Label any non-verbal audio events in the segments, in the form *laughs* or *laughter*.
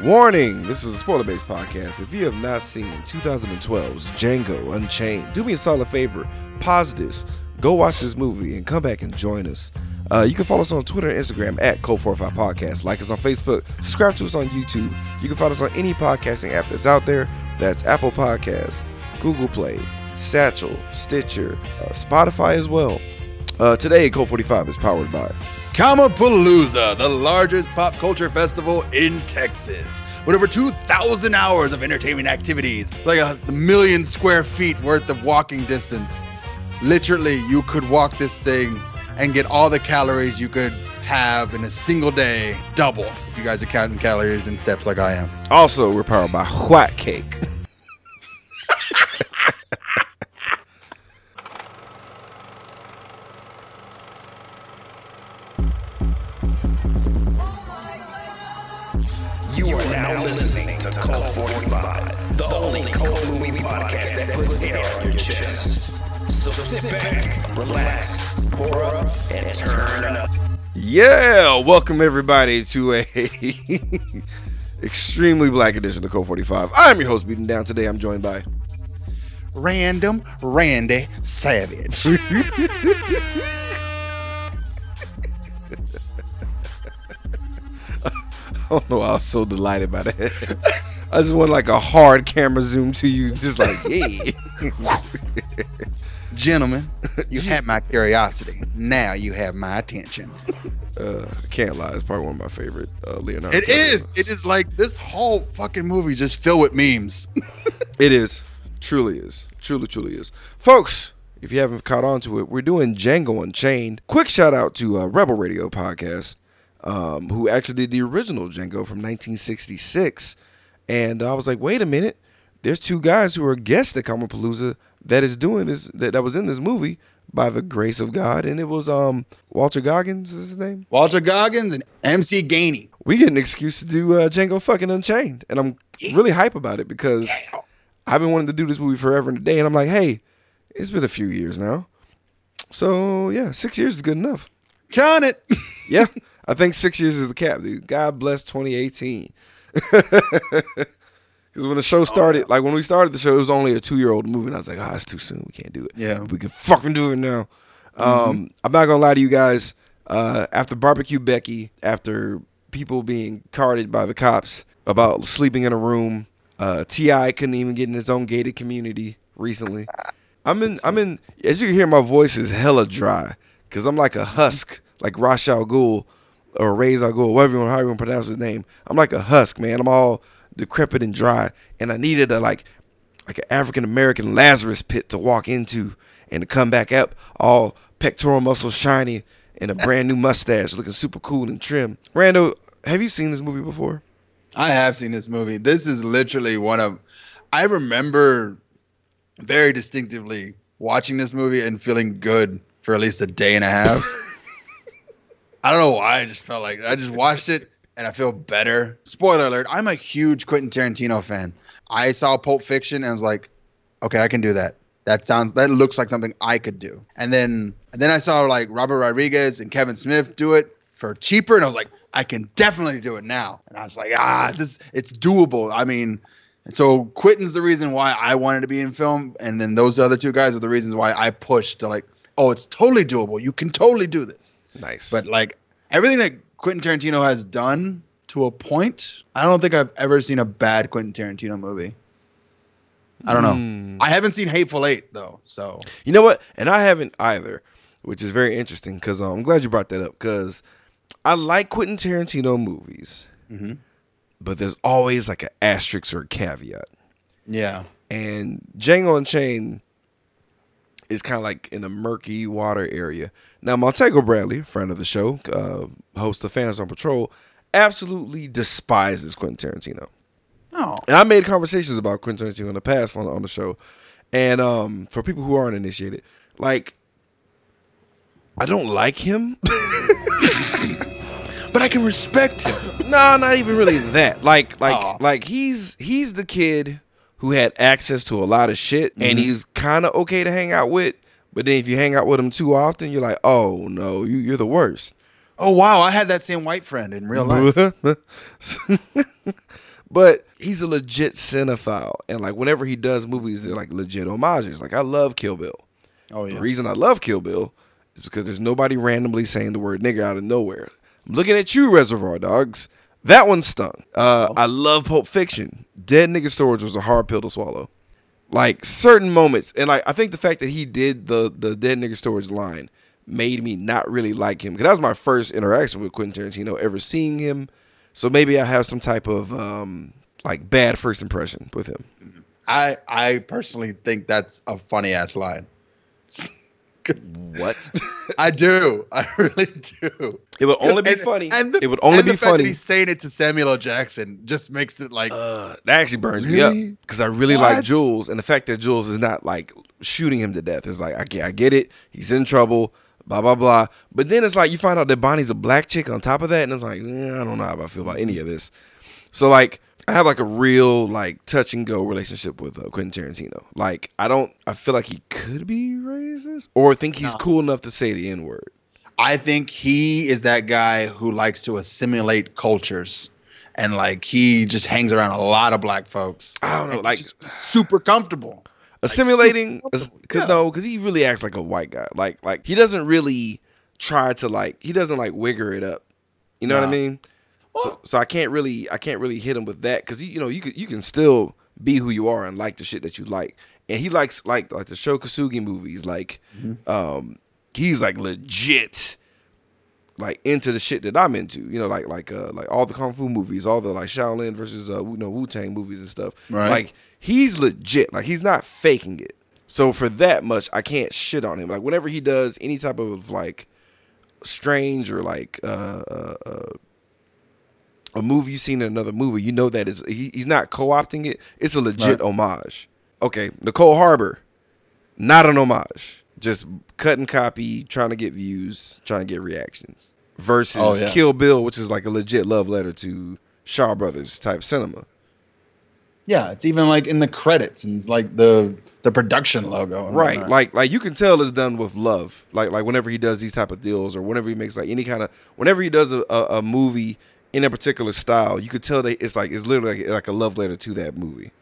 Warning! This is a spoiler based podcast. If you have not seen 2012's Django Unchained, do me a solid favor. Pause this, go watch this movie, and come back and join us. Uh, you can follow us on Twitter and Instagram at Code45 Podcast. Like us on Facebook. Subscribe to us on YouTube. You can find us on any podcasting app that's out there. That's Apple Podcasts, Google Play, Satchel, Stitcher, uh, Spotify as well. Uh, today, Code 45 is powered by Comicpalooza, the largest pop culture festival in Texas, with over 2,000 hours of entertainment activities. It's like a million square feet worth of walking distance. Literally, you could walk this thing and get all the calories you could have in a single day, double if you guys are counting calories and steps like I am. Also, we're powered by White Cake. *laughs* 45, the only cult movie podcast that puts air on your chest. So sit back, relax, pour up, and turn up. Yeah, welcome everybody to a *laughs* extremely black edition of Code 45. I'm your host, Beating Down. Today I'm joined by Random Randy Savage. *laughs* I don't know why I was so delighted by that. *laughs* I just want like a hard camera zoom to you, just like, *laughs* yeah. Gentlemen, you *laughs* had my curiosity. Now you have my attention. uh, I can't lie, it's probably one of my favorite uh, Leonardo. It is. It is like this whole fucking movie just filled with memes. *laughs* It is. Truly is. Truly, truly is. Folks, if you haven't caught on to it, we're doing Django Unchained. Quick shout out to uh, Rebel Radio Podcast, um, who actually did the original Django from 1966. And I was like, wait a minute. There's two guys who are guests at Comicpalooza that is doing this, that, that was in this movie by the grace of God. And it was um Walter Goggins, is his name? Walter Goggins and MC Gainey. we get an excuse to do uh, Django fucking Unchained, and I'm really hype about it because I've been wanting to do this movie forever and a day, and I'm like, hey, it's been a few years now, so yeah, six years is good enough. Count it. *laughs* Yeah, I think six years is the cap, dude. God bless 2018. *laughs* Because when the show started, like when we started the show, it was only a two year old movie, and I was like, ah, it's too soon. We can't do it. Yeah. we can fucking do it now. Um, I'm not gonna lie to you guys. Uh, after barbecue Becky, after people being carded by the cops about sleeping in a room, uh, T.I. couldn't even get in his own gated community recently. I'm in. I'm in. As you can hear, my voice is hella dry because I'm like a husk, like Ra's al Ghul or Ra's al Ghul, whatever you want, how you want to pronounce his name. I'm like a husk, man. I'm all decrepit and dry, and I needed a like, like an African American Lazarus pit to walk into and to come back up all pectoral muscles shiny and a brand new mustache, looking super cool and trim. Rando, have you seen this movie before? I have seen this movie. This is literally one of. I remember very distinctively watching this movie and feeling good for at least a day and a half. *laughs* I don't know why. I just felt like I just watched it and I feel better. Spoiler alert: I'm a huge Quentin Tarantino fan. I saw Pulp Fiction and I was like, okay, I can do that. That sounds that looks like something I could do. And then and then I saw like Robert Rodriguez and Kevin Smith do it for cheaper, and I was like, I can definitely do it now. And I was like, ah, this it's doable. I mean, so Quentin's the reason why I wanted to be in film, and then those other two guys are the reasons why I pushed to like, oh, it's totally doable. You can totally do this. Nice. But like everything that Quentin Tarantino has done to a point, I don't think I've ever seen a bad Quentin Tarantino movie. I don't know. Mm. I haven't seen Hateful Eight though, so You know what? And I haven't either, which is very interesting because um, I'm glad you brought that up because I like Quentin Tarantino movies, Mhm. but there's always like an asterisk or a caveat. yeah. And Django Unchained is kind of like in a murky water area. Now, Montego Bradley, friend of the show, uh, host of Fans on Patrol, absolutely despises Quentin Tarantino. Oh, And I made conversations about Quentin Tarantino in the past on on the show. And um, for people who aren't initiated, like I don't like him. *laughs* but I can respect him. no, not even really that. Like like Aw. like he's he's the kid who had access to a lot of shit and mm-hmm. he's kind of okay to hang out with. But then if you hang out with him too often, you're like, oh no, you, you're the worst. Oh wow, I had that same white friend in real life. *laughs* But he's a legit cinephile, and like whenever he does movies, they're like legit homages. Like I love Kill Bill. Oh yeah. The rereason I love Kill Bill is because there's nobody randomly saying the word nigga out of nowhere. I'm looking at you, Reservoir Dogs. That one stung. Uh, I love Pulp Fiction. Dead Nigga Storage was a hard pill to swallow. Like certain moments, and like I think the fact that he did the the Dead Nigga Storage line made me not really like him because that was my first interaction with Quentin Tarantino ever seeing him. So maybe I have some type of um, like bad first impression with him. I I personally think that's a funny ass line. *laughs* What? *laughs* I do. I really do. it would only be And- funny. And the, it would only and be the fact funny. that he's saying it to Samuel L. Jackson just makes it like Uh, that actually burns me up because I really like What? Jules, and the fact that Jules is not like shooting him to death is like, I get, I get it. He's in trouble, blah blah blah. But then it's like you find out that Bonnie's a black chick on top of that, and it's like, eh, I don't know how I feel about any of this. So like, I have like a real like touch and go relationship with uh, Quentin Tarantino. Like, I don't, I feel like he could be racist or think he's No. cool enough to say the n word. I think he is that guy who likes to assimilate cultures. And like he just hangs around a lot of black folks. I don't know, like super comfortable. assimilating because comfortable. no because he really acts like a white guy like like he doesn't really try to like he doesn't like wigger it up you know what i mean so, so i can't really i can't really hit him with that because you know you can you can still be who you are and like the shit that you like and he likes like like the Sho Kosugi movies like um he's like legit like into the shit that I'm into, you know, like like uh like all the kung fu movies, all the like Shaolin versus uh you know Wu Tang movies and stuff. Right. Like he's legit, like he's not faking it. So for that much, I can't shit on him. Like whenever he does any type of like strange or like uh, uh, uh a movie you've seen in another movie, you know that is he, he's not co-opting it. It's a legit Right. homage. Okay, Nicole Harbor, not an homage. Just cut and copy, trying to get views, trying to get reactions. Versus Oh, yeah. Kill Bill, which is like a legit love letter to Shaw Brothers type cinema. Yeah, it's even like in the credits and it's like the the production logo. Right, whatnot. like like you can tell it's done with love. Like like whenever he does these type of deals or whenever he makes like any kind of whenever he does a, a, a movie in a particular style, you could tell that it's like it's literally like, like a love letter to that movie.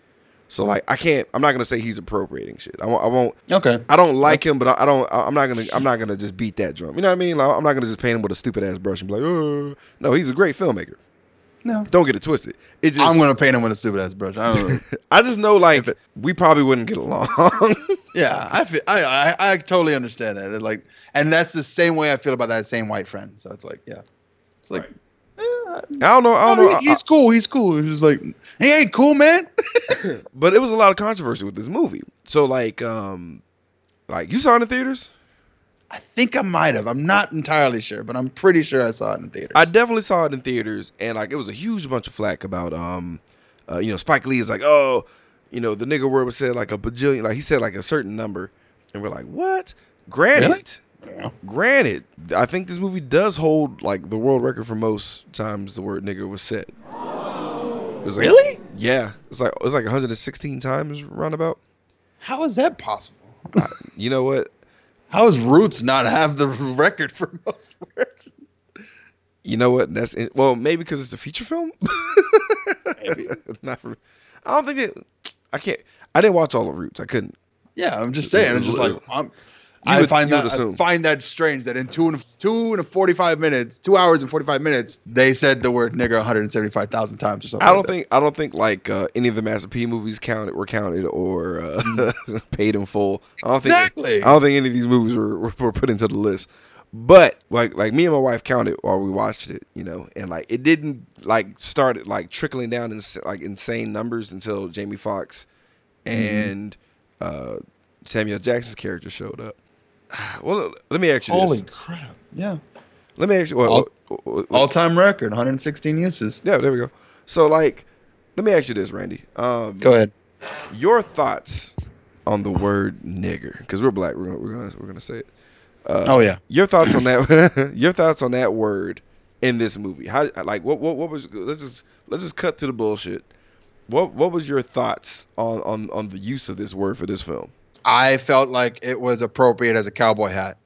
So like I can't I'm not gonna say he's appropriating shit. I won't. I won't okay. I don't like him, but I, I don't. I'm not gonna. I'm not gonna just beat that drum. You know what I mean? Like, I'm not gonna just paint him with a stupid ass brush and be like, oh. No, he's a great filmmaker. No. Don't get it twisted. It just. I'm gonna paint him with a stupid ass brush. I don't know. *laughs* I just know like it- we probably wouldn't get along. *laughs* yeah, I, feel, I I I totally understand that. Like, and that's the same way I feel about that same white friend. So it's like, yeah, it's like, eh, I don't know. I don't no, know. he- he's cool. He's cool. He's just like, he ain't cool, man. *laughs* but it was a lot of controversy with this movie. So like, um, like you saw it in the theaters. I think I might have. I'm not entirely sure, but I'm pretty sure I saw it in the theaters. I definitely saw it in theaters, and like it was a huge bunch of flack about um, uh, you know, Spike Lee is like, oh, you know, the nigga word was said like a bajillion, like he said like a certain number, and we're like, what? Granted, Yeah. granted, I think this movie does hold like the world record for most times the word nigga was said. It was like- Really? Yeah, it's like it's like 116 times roundabout. How is that possible? You know what? How does Roots not have the record for most words? You know what? That's it. well, maybe because it's a feature film. Maybe. *laughs* Not for. I don't think it. I can't. I didn't watch all of Roots. I couldn't. Yeah, I'm just saying. It's just like I'm, I would- find that I find that strange that in two and two and forty five minutes, two hours and forty five minutes, they said the word nigger 175 thousand times or something. I don't like that. think. I don't think like uh, any of the Master P movies counted were counted or uh, *laughs* paid in full. I don't think. Exactly. I don't think any of these movies were, were, were put into the list. But like like me and my wife counted while we watched it, you know, and like it didn't like started like trickling down in like insane numbers until Jamie Foxx and uh, Samuel Jackson's character showed up. *sighs* Well, let me ask you Holy this. crap! Yeah, Let me ask you. Well, All- well, well, all time record, 116 uses. yeah, there we go. So like, let me ask you this, Randy. Um, Go ahead. your thoughts on the word nigger because we're black we're gonna we're gonna we're gonna say it uh, Oh yeah. your thoughts on *coughs* that *laughs* your thoughts on that word in this movie how like what what, what was let's just let's just cut to the bullshit what what was your thoughts on on on the use of this word for this film I felt like it was appropriate as a cowboy hat.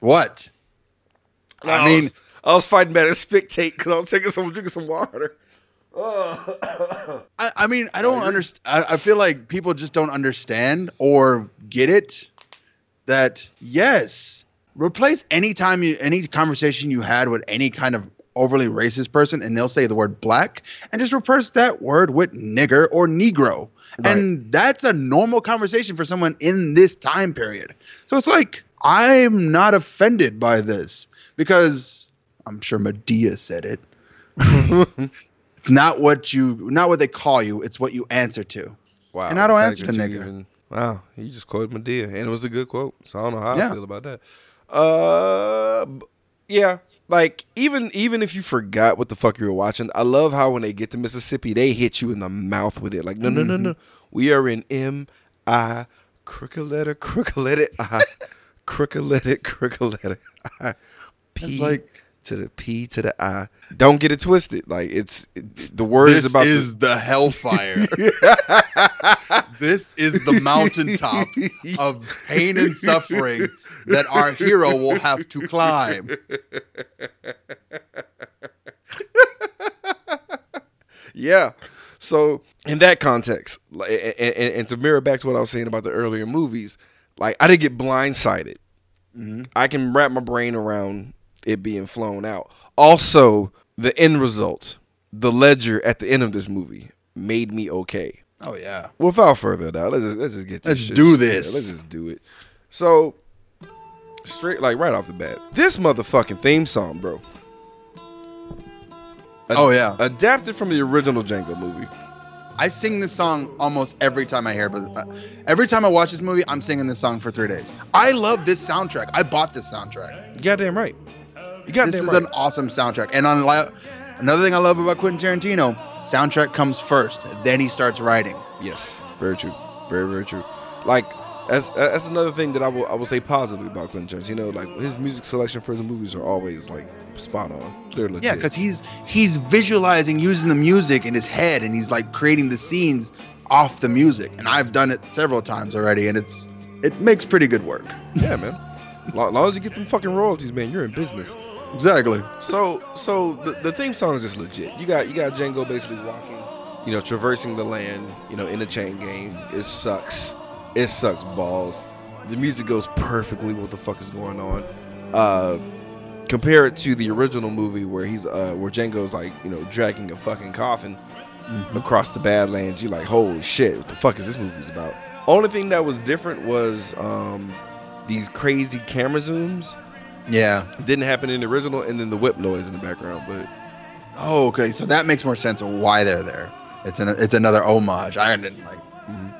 what? I mean, I was fighting back a spectate because I was taking some drinking some water. Uh, *coughs* I, I mean, I don't understand. I, I feel like people just don't understand or get it that yes, replace any time you any conversation you had with any kind of overly racist person and they'll say the word black and just replace that word with nigger or negro. And that's a normal conversation for someone in this time period. So it's like I'm not offended by this because I'm sure Madea said it. *laughs* it's not what you not what they call you, it's what you answer to. Wow. And I don't answer to you even- wow, you just quoted Madea, and it was a good quote. So I don't know how Yeah. I feel about that. Uh, yeah, like even even if you forgot what the fuck you were watching, I love how when they get to Mississippi, they hit you in the mouth with it. Like, no, no, no, no, mm-hmm. we are in M I crooked letter, crooked letter I, crooked letter, crooked letter I, P like- to the P to the I. Don't get it twisted. Like it's it, the word This is about to- is the hellfire. *laughs* this is the mountaintop of pain and suffering that our hero will have to climb. *laughs* Yeah. So in that context, and, and, and to mirror back to what I was saying about the earlier movies, like I didn't get blindsided. Mm-hmm. I can wrap my brain around it being flown out. Also, the end result, the ledger at the end of this movie, made me okay. Oh yeah. Without further ado, let's just, let's just get this Let's shit do this. let's just do it. So, straight like right off the bat, this motherfucking theme song, bro. Ad- Oh, yeah. adapted from the original Django movie. I sing this song almost every time I hear it, but uh, every time I watch this movie, I'm singing this song for three days. I love this soundtrack. I bought this soundtrack. You goddamn right. You got This is right. an awesome soundtrack. And on li- another thing I love about Quentin Tarantino, soundtrack comes first, then he starts writing. yes, very true. Very very true. Like that's that's another thing that I will I will say positively about Quentin Jones. You know, Like his music selection for his movies are always like spot on. Legit. Yeah, because he's he's visualizing using the music in his head, and he's like creating the scenes off the music. And I've done it several times already, and it's it makes pretty good work. *laughs* yeah, man. Long, long as you get them fucking royalties, man, you're in business. Exactly. So so the, the theme song is just legit. You got you got Django basically walking, you know, traversing the land, you know, in a chain gang. It sucks. It sucks balls. The music goes perfectly with what the fuck is going on. Uh compare it to the original movie where he's uh where Django's like, you know, dragging a fucking coffin across the Badlands. You're like, holy shit, what the fuck is this movie's about? Only thing that was different was um these crazy camera zooms Yeah. didn't happen in the original, and then the whip noise in the background. But Oh, okay. So that makes more sense of why they're there. It's an it's another homage. I didn't like.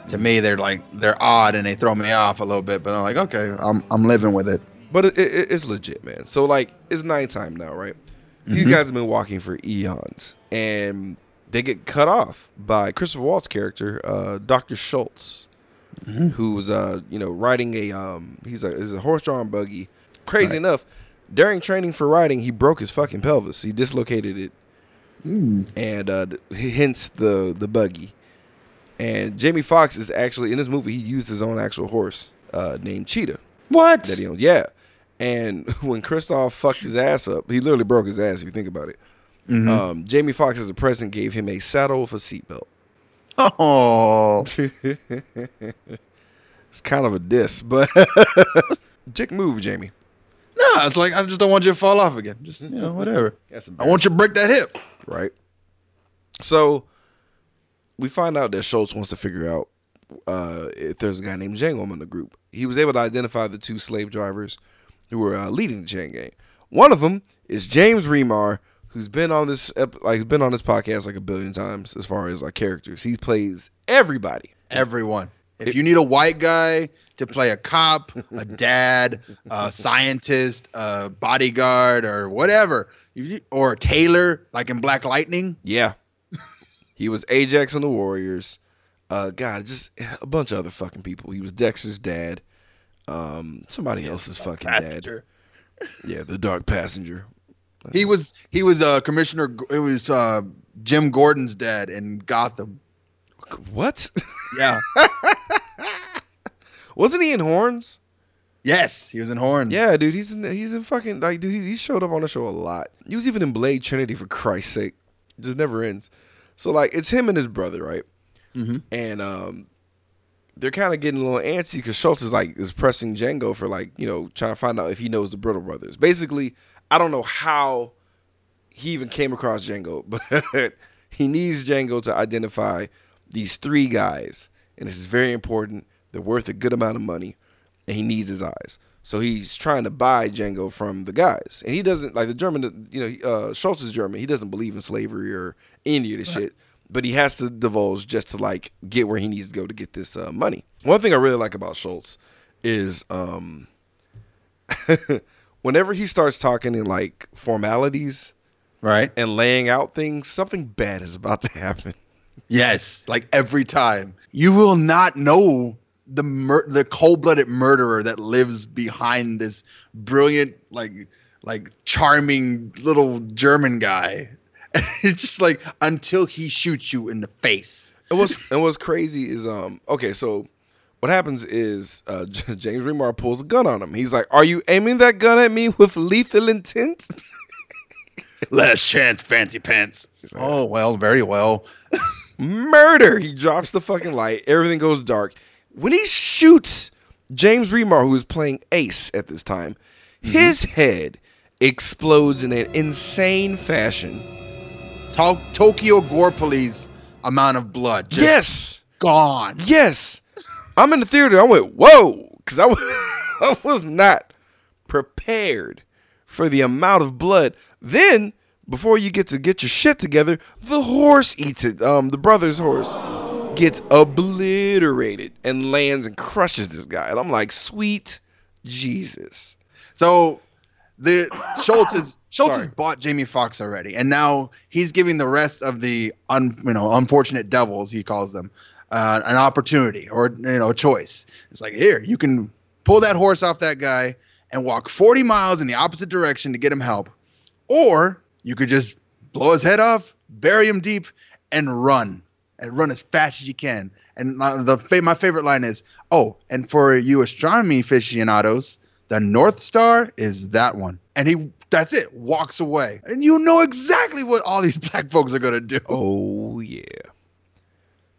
To me, they're like they're odd and they throw me off a little bit, but I'm like, okay, I'm I'm living with it. but it, it, it's legit, man. So like, it's nighttime now, right? These guys have been walking for eons, and they get cut off by Christopher Waltz character, uh, Doctor Schultz, who was uh you know riding a um he's a is a horse drawn buggy. Crazy Right. enough, during training for riding, he broke his fucking pelvis. He dislocated it and uh, hence the the buggy. And Jamie Foxx is actually in this movie. He used his own actual horse uh, named Cheetah What? that he owned. Yeah. And *laughs* when Christoph fucked his ass up, he literally broke his ass. If you think about it, Mm-hmm. um, Jamie Foxx as a present gave him a saddle with a seatbelt. Oh, *laughs* It's kind of a diss, but *laughs* dick move, Jamie. no! It's like I just don't want you to fall off again. Just you know, whatever. I want you to break that hip. right? So we find out that Schultz wants to figure out uh, if there's a guy named Django in the group. He was able to identify the two slave drivers who were uh, leading the chain gang. One of them is James Remar, who's been on this ep- like been on this podcast like a billion times as far as like characters. He plays everybody. Everyone. If you need a white guy to play a cop, a dad, a scientist, a bodyguard, or whatever, or a tailor, like in Black Lightning, Yeah. He was Ajax on the Warriors. Uh, God, just a bunch of other fucking people. He was Dexter's dad. Um, somebody else's fucking dad. *laughs* Yeah, the Dark Passenger. He was he was uh, Commissioner. It was uh, Jim Gordon's dad in Gotham. What? Yeah, *laughs* *laughs* Wasn't he in Horns? Yes, he was in Horns. Yeah, dude, he's in he's in fucking like dude, he, he showed up on the show a lot. He was even in Blade Trinity for Christ's sake. It just never ends. So like it's him and his brother, right? Mhm. And um they're kind of getting a little antsy because Schultz is like is pressing Django for like you know trying to find out if he knows the Brittle brothers. Basically, I don't know how he even came across Django, *laughs* but he needs Django to identify these three guys, and this is very important. They're worth a good amount of money, and he needs his eyes. So he's trying to buy Django from the guys, and he doesn't like the German. You know, uh, Schultz is German. He doesn't believe in slavery or any of this shit, but he has to divulge just to like get where he needs to go to get this uh, money. One thing I really like about Schultz is um, *laughs* whenever he starts talking in like formalities Right. and laying out things, something bad is about to *laughs* happen. Yes, like every time. You will not know the mur- the cold-blooded murderer that lives behind this brilliant like like charming little German guy. *laughs* it's just like until he shoots you in the face. And what's and what's crazy is um okay so what happens is uh, *laughs* James Remar pulls a gun on him. He's like, "Are you aiming that gun at me with lethal intent?" *laughs* Last chance, fancy pants. like- Oh well, very well. Murder. He drops the fucking light. Everything goes dark. When he shoots James Remar, who is playing Ace at this time, his head explodes in an insane fashion. To- Tokyo Gore Police amount of blood. Just yes. gone. Yes. I'm in the theater. I went, whoa, because I was, *laughs* I was not prepared for the amount of blood. Then, before you get to get your shit together, the horse eats it. Um, the brother's horse gets obliterated and lands and crushes this guy. And I'm like, sweet Jesus. So the *coughs* Schultz is Schultz has bought Jamie Foxx already, and now he's giving the rest of the un, you know unfortunate devils he calls them uh, an opportunity or you know a choice. It's like here you can pull that horse off that guy and walk 40 miles in the opposite direction to get him help, or you could just blow his head off, bury him deep, and run and run as fast as you can. And my, the my favorite line is, "Oh, and for you astronomy aficionados." The North Star is that one. And he that's it, walks away. And you know exactly what all these *laughs* black folks are gonna do. Oh, yeah.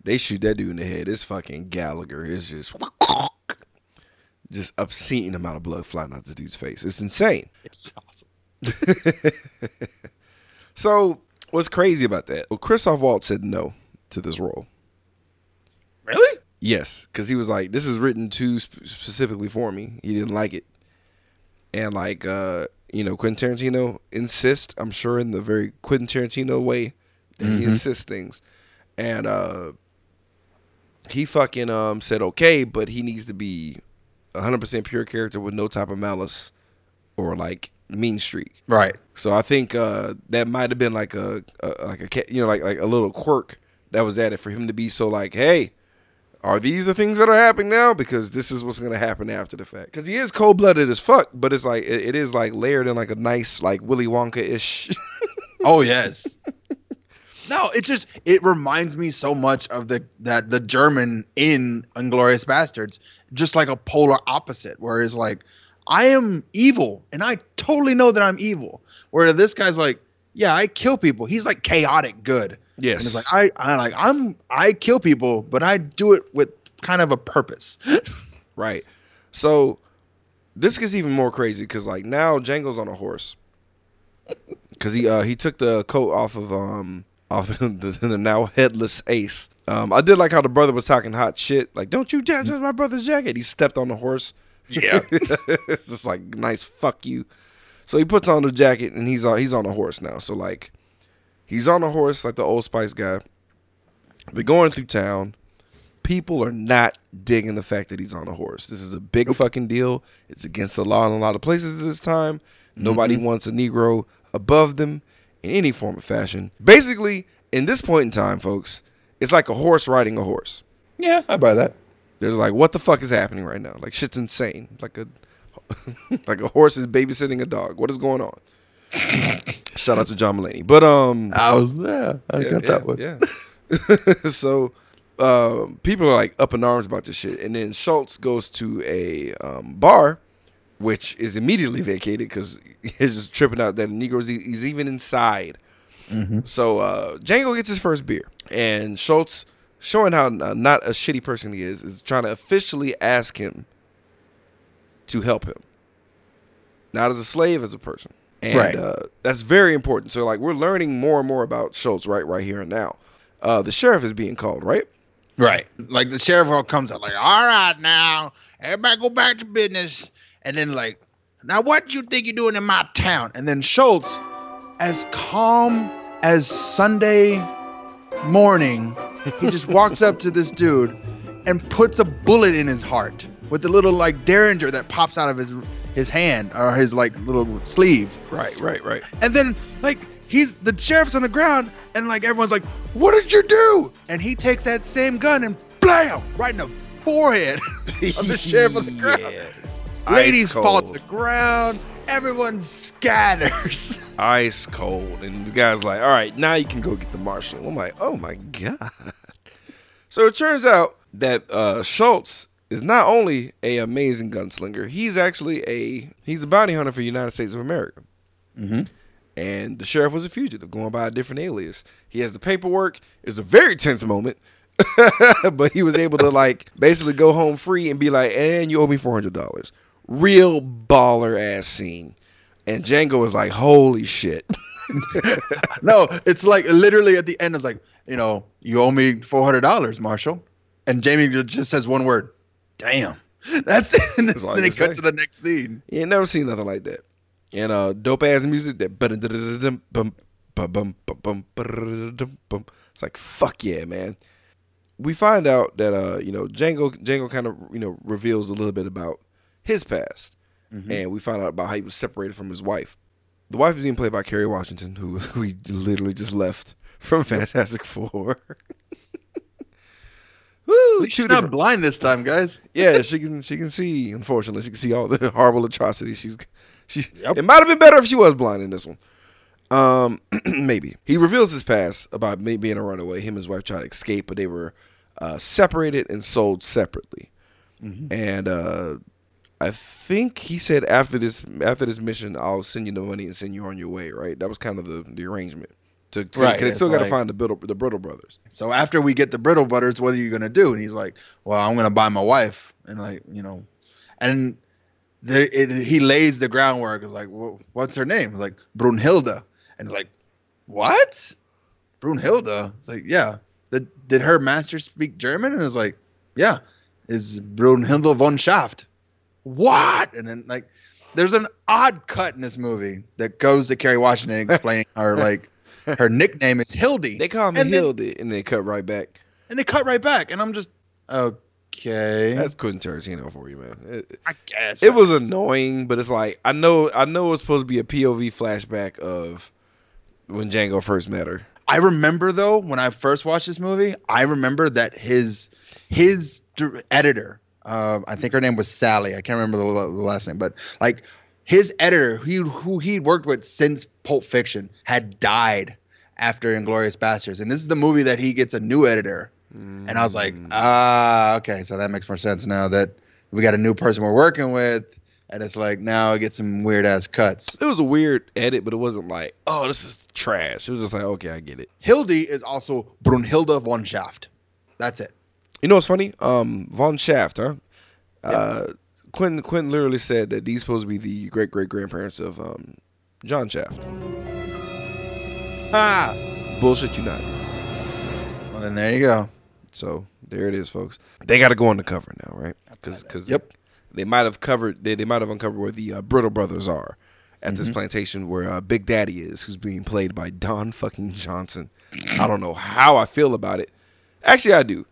They shoot that dude in the head. It's fucking Gallagher. It's just. *laughs* Just obscene amount of blood flying out this dude's face. It's insane. It's awesome. *laughs* So, what's crazy about that? Well, Christoph Waltz said no to this role. Really? Yes, because he was like, "This is written too sp- specifically for me." He didn't like it, and like, uh, you know, Quentin Tarantino insists. I'm sure in the very Quentin Tarantino way that he insists things, and uh, he fucking um said okay, but he needs to be 100 percent pure character with no type of malice or like mean streak. Right. So I think uh, that might have been like a, a like a ca- you know like like a little quirk that was added for him to be so like, hey, are these the things that are happening now? Because this is what's gonna happen after the fact. Because he is cold blooded as fuck, but it's like it, it is like layered in like a nice like Willy Wonka ish. *laughs* Oh yes. no, it just it reminds me so much of the that the German in Inglourious Basterds, just like a polar opposite, where it's like, I am evil and I totally know that I'm evil. Where this guy's like, yeah, I kill people. He's like chaotic good. Yes, And it's like I, I like I'm I kill people, but I do it with kind of a purpose. *laughs* Right. So this gets even more crazy because like now Django's on a horse because he uh he took the coat off of um *laughs* off the, the, now headless Ace. Um, I did like how the brother was talking hot shit. Like, don't you touch my brother's jacket. He stepped on the horse. Yeah. *laughs* it's just like nice fuck you. So he puts on the jacket and he's on he's on a horse now. So like he's on a horse like the old Spice guy. They're going through town. People are not digging the fact that he's on a horse. This is a big fucking deal. It's against the law in a lot of places at this time. Nobody mm-hmm. wants a Negro above them in any form of fashion. Basically, in this point in time, folks, it's like a horse riding a horse. yeah, I buy that. There's like, what the fuck is happening right now? Like shit's insane. Like a *laughs* like a horse is babysitting a dog. What is going on? Shout out to John Mulaney. But um I was there. I yeah, got that one. Yeah. *laughs* so um people are like up in arms about this shit. And then Schultz goes to a um, bar which is immediately vacated because he's *laughs* just tripping out that Negroes. He's even inside. So uh, Django gets his first beer, and Schultz, showing how uh, not a shitty person he is, is trying to officially ask him to help him, not as a slave, as a person. And Right. uh, that's very important. So like we're learning more and more about Schultz right right here and now. Uh, the sheriff is being called, right? Right. Like the sheriff all comes out like, all right now, everybody go back to business. And then like, now what you think you're doing in my town? And then Schultz, as calm as Sunday morning, he just *laughs* walks up to this dude and puts a bullet in his heart with the little like derringer that pops out of his his hand or his like little sleeve. Right, right, right. And then like he's the sheriff's on the ground and like everyone's like, "What did you do?" And he takes that same gun and blam right in the forehead *laughs* of the sheriff on the *laughs* ground. Yeah. Ladies fall to the ground. Everyone scatters. *laughs* ice cold. And the guy's like, all right, now you can go get the marshal. I'm like, oh my God. So it turns out that uh, Schultz is not only a amazing gunslinger, he's actually a he's a bounty hunter for the United States of America. Mhm. And the sheriff was a fugitive, going by a different alias. He has the paperwork. It's a very tense moment. *laughs* but he was able to like basically go home free and be like, and you owe me four hundred dollars. Real baller ass scene. And Django was like, holy shit. *laughs* no, it's like literally at the end. It's like you know, you owe me four hundred dollars, Marshall. And Jamie just says one word, "Damn." *laughs* That's it. And That's all then they cut say. to the next scene. You ain't never seen nothing like that. And uh dope ass music that bum bum bum bum bum bum bum. It's like fuck yeah, man. We find out that uh, you know, Django Django kind of, you know, reveals a little bit about his past. And we find out about how he was separated from his wife. The wife is being played by Kerry Washington, who *laughs* he literally just left from Fantastic Four. *laughs* Woo, she's not different- blind this time, guys. yeah, *laughs* she can she can see. Unfortunately, she can see all the *laughs* horrible atrocities. She's she. Yep. It might have been better if she was blind in this one. Um, *clears throat* maybe he reveals his past about me being a runaway. Him and his wife tried to escape, but they were uh, separated and sold separately. And uh, I think he said after this after this mission, I'll send you the money and send you on your way. Right? That was kind of the the arrangement. To, to Right, they still got to like- find the Brittle, the Brittle brothers. So after we get the brittle brothers, what are you gonna do? And he's like, "Well, I'm gonna buy my wife." And like, you know, and the, it, he lays the groundwork. It's like, well, "What's her name?" It's like Brunhilde, and it's like, "What? Brunhilde?" It's like, "Yeah." Did did her master speak German? And it's like, "Yeah." Is Brunhilde von Shaft? What? And then like, there's an odd cut in this movie that goes to Kerry Washington *laughs* explaining her like. Her nickname is Hildy. They call me And then- Hildy, and they cut right back. and they cut right back, and I'm just okay. That's Quentin Tarantino for you, man. It, I guess it was annoying, but it's like I know I know it's supposed to be a POV flashback of when Django first met her. I remember though when I first watched this movie, I remember that his his editor, uh, I think her name was Sally. I can't remember the, the last name, but like his editor, who who he'd worked with since Pulp Fiction, had died after Inglourious Basterds, and this is the movie that he gets a new editor. And I was like, ah, okay, so that makes more sense now that we got a new person we're working with, and it's like now I get some weird ass cuts. It was a weird edit, but it wasn't like, oh, this is trash. It was just like, okay, I get it. Hildy is also Brunhilde von Shaft. That's it. You know what's funny? Um, Von Shaft, huh? Uh, Quentin Quentin literally said that these supposed to be the great great grandparents of um, John Shaft. Ah. Bullshit you not. Well, then there you go. So there it is, folks. They got to go on the cover now, right? Because because Yep. they might have covered they, they might have uncovered where the uh, Brittle brothers are at this plantation where uh, Big Daddy is, who's being played by Don fucking Johnson. I don't know how I feel about it. Actually, I do,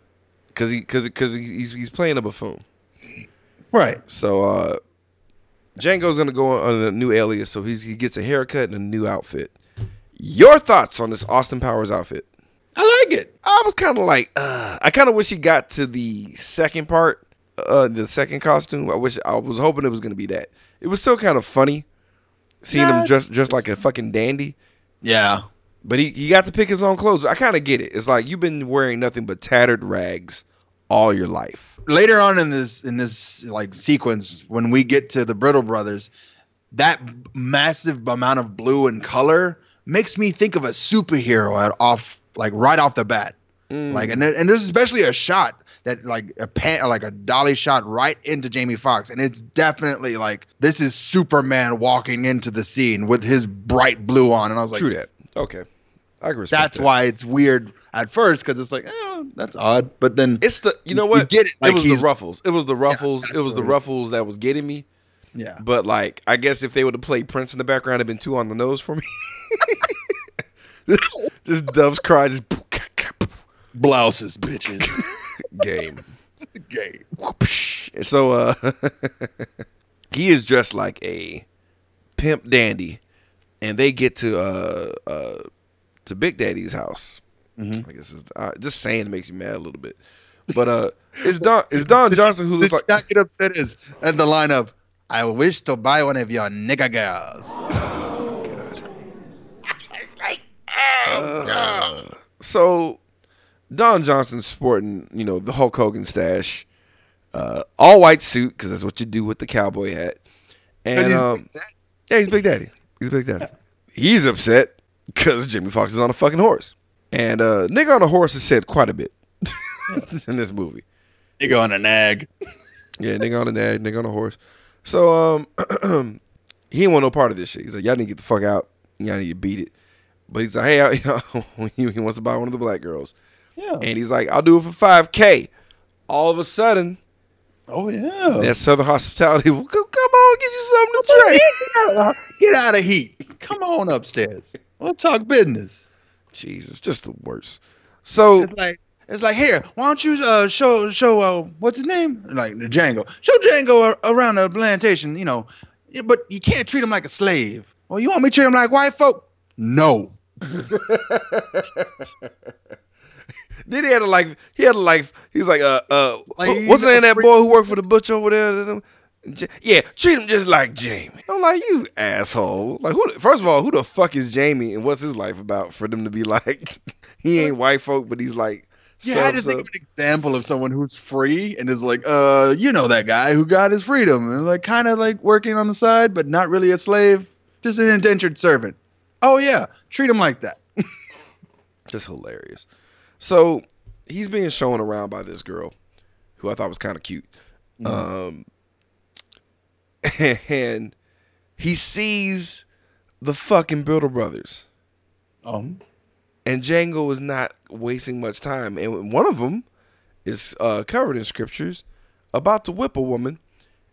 because he because because he's he's playing a buffoon. Right. So uh, Django's gonna go on a new alias, so he's, he gets a haircut and a new outfit. Your thoughts on this Austin Powers outfit? I like it. I was kind of like, uh, I kind of wish he got to the second part, uh, the second costume. I wish I was hoping it was gonna be that. It was still kind of funny seeing Nah, him dressed just like a fucking dandy. Yeah. But he, he got to pick his own clothes. I kind of get it. It's like you've been wearing nothing but tattered rags all your life. later on in this in this like sequence when we get to the brittle brothers that massive amount of blue and color makes me think of a superhero off like right off the bat Mm. like and, and there's especially a shot that like a pan like a dolly shot right into jamie Foxx, and it's definitely like this is superman walking into the scene with his bright blue on and i was like True that. Okay, I respect that's that. why it's weird at first because it's like oh that's odd but then It's the you know You what get it, like it was the ruffles. It was the ruffles. that's it was the what it is. ruffles that was getting me. Yeah But like, I guess if they would have played Prince in the background, it'd been too on the nose for me. *laughs* just Dove's cry, just *laughs* blouses bitches *laughs* game. Game. So uh he is dressed like a pimp dandy and they get to uh uh to Big Daddy's house. Mhm. I guess uh, just saying it makes me mad a little bit. But uh it's Don it's Don Johnson who looks like not get upset is at the line of I wish to buy one of your nigga girls. Uh, *sighs* so Don Johnson's sporting, you know, the Hulk Hogan stash, uh, all white suit because that's what you do with the cowboy hat. And he's um, yeah, he's Big Daddy. He's Big Daddy. He's upset because Jimmy Foxx is on a fucking horse, and uh, nigga on a horse is said quite a bit *laughs* in this movie. Nigga on a nag. Yeah, nigga on a nag, nigga on a horse. So um, *clears throat* he ain't want no part of this shit. He's like, y'all need to get the fuck out. Y'all need to beat it. But he's like, hey, I, *laughs* he *laughs* he wants to buy one of the black girls. Yeah. And he's like, I'll do it for 5K. All of a sudden, Oh yeah. that Southern hospitality *laughs* will come, come on, get you something to drink. Get out, get out of heat. Come on upstairs. We'll talk business. Jesus, just the worst. So, It's like it's like here. Why don't you uh, show show uh, what's his name? Like Django. Show Django around the plantation. You know, but you can't treat him like a slave. Well, you want me to treat him like white folk? No. *laughs* then he had a like, he had a like, he's like, uh, uh, Like, wh- what's the name that boy who worked for the butcher over there? Yeah, treat him just like Jamie. I'm like, you asshole. Like, who? First of all, who the fuck is Jamie, and what's his life about for them to be like, *laughs* he ain't white folk, but he's like, Yeah, I sub- just think of an example of someone who's free and is like, uh, you know that guy who got his freedom and like kind of like working on the side, but not really a slave, just an indentured servant. Oh yeah, treat him like that. *laughs* just hilarious. So he's being shown around by this girl, who I thought was kind of cute. Um, *laughs* and he sees the fucking Builder Brothers, Um, and Django is not wasting much time. And one of them is uh, covered in scriptures about to whip a woman,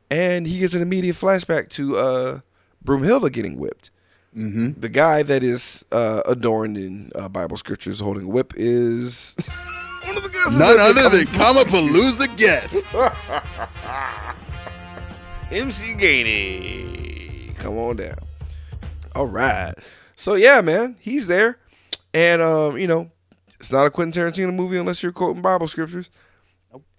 and he gets an immediate flashback to uh, Broomhilda getting whipped. mm-hmm. The guy that is uh, adorned in uh, Bible scriptures holding a whip is *laughs* one of the guys. None other than come- Comicpalooza guest. *laughs* MC Gainey. Come on down. All right. So yeah, man, he's there, and um, you know, it's not a Quentin Tarantino movie unless you're quoting Bible scriptures.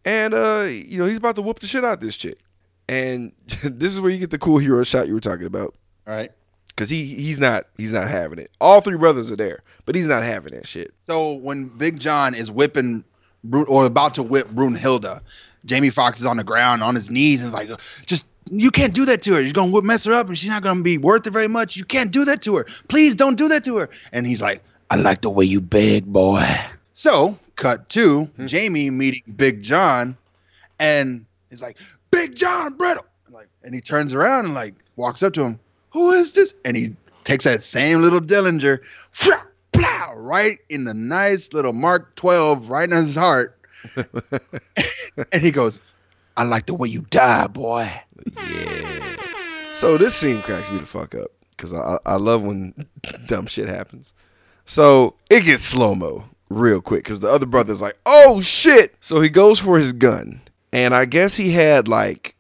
And uh, you know, he's about to whoop the shit out this chick. And *laughs* this is where you get the cool hero shot you were talking about. All right. Cause he he's not he's not having it. All three brothers are there, but he's not having that shit. So when Big John is whipping or about to whip Brunhilde, Jamie Foxx is on the ground on his knees and is like, just you can't do that to her. You're gonna whip mess her up and she's not gonna be worth it very much. You can't do that to her. Please don't do that to her. And he's like, I like the way you beg, boy. So cut to hmm. Jamie meeting Big John, and he's like, Big John Brittle. Like, and he turns around and like walks up to him. Who is this? And he takes that same little Dillinger, flah, plow, right in the nice little Mark 12, right in his heart. *laughs* and he goes, I like the way you die, boy. Yeah. So this scene cracks me the fuck up because I I love when *laughs* dumb shit happens. So it gets slow mo real quick because the other brother's like, oh shit. So he goes for his gun, and I guess he had like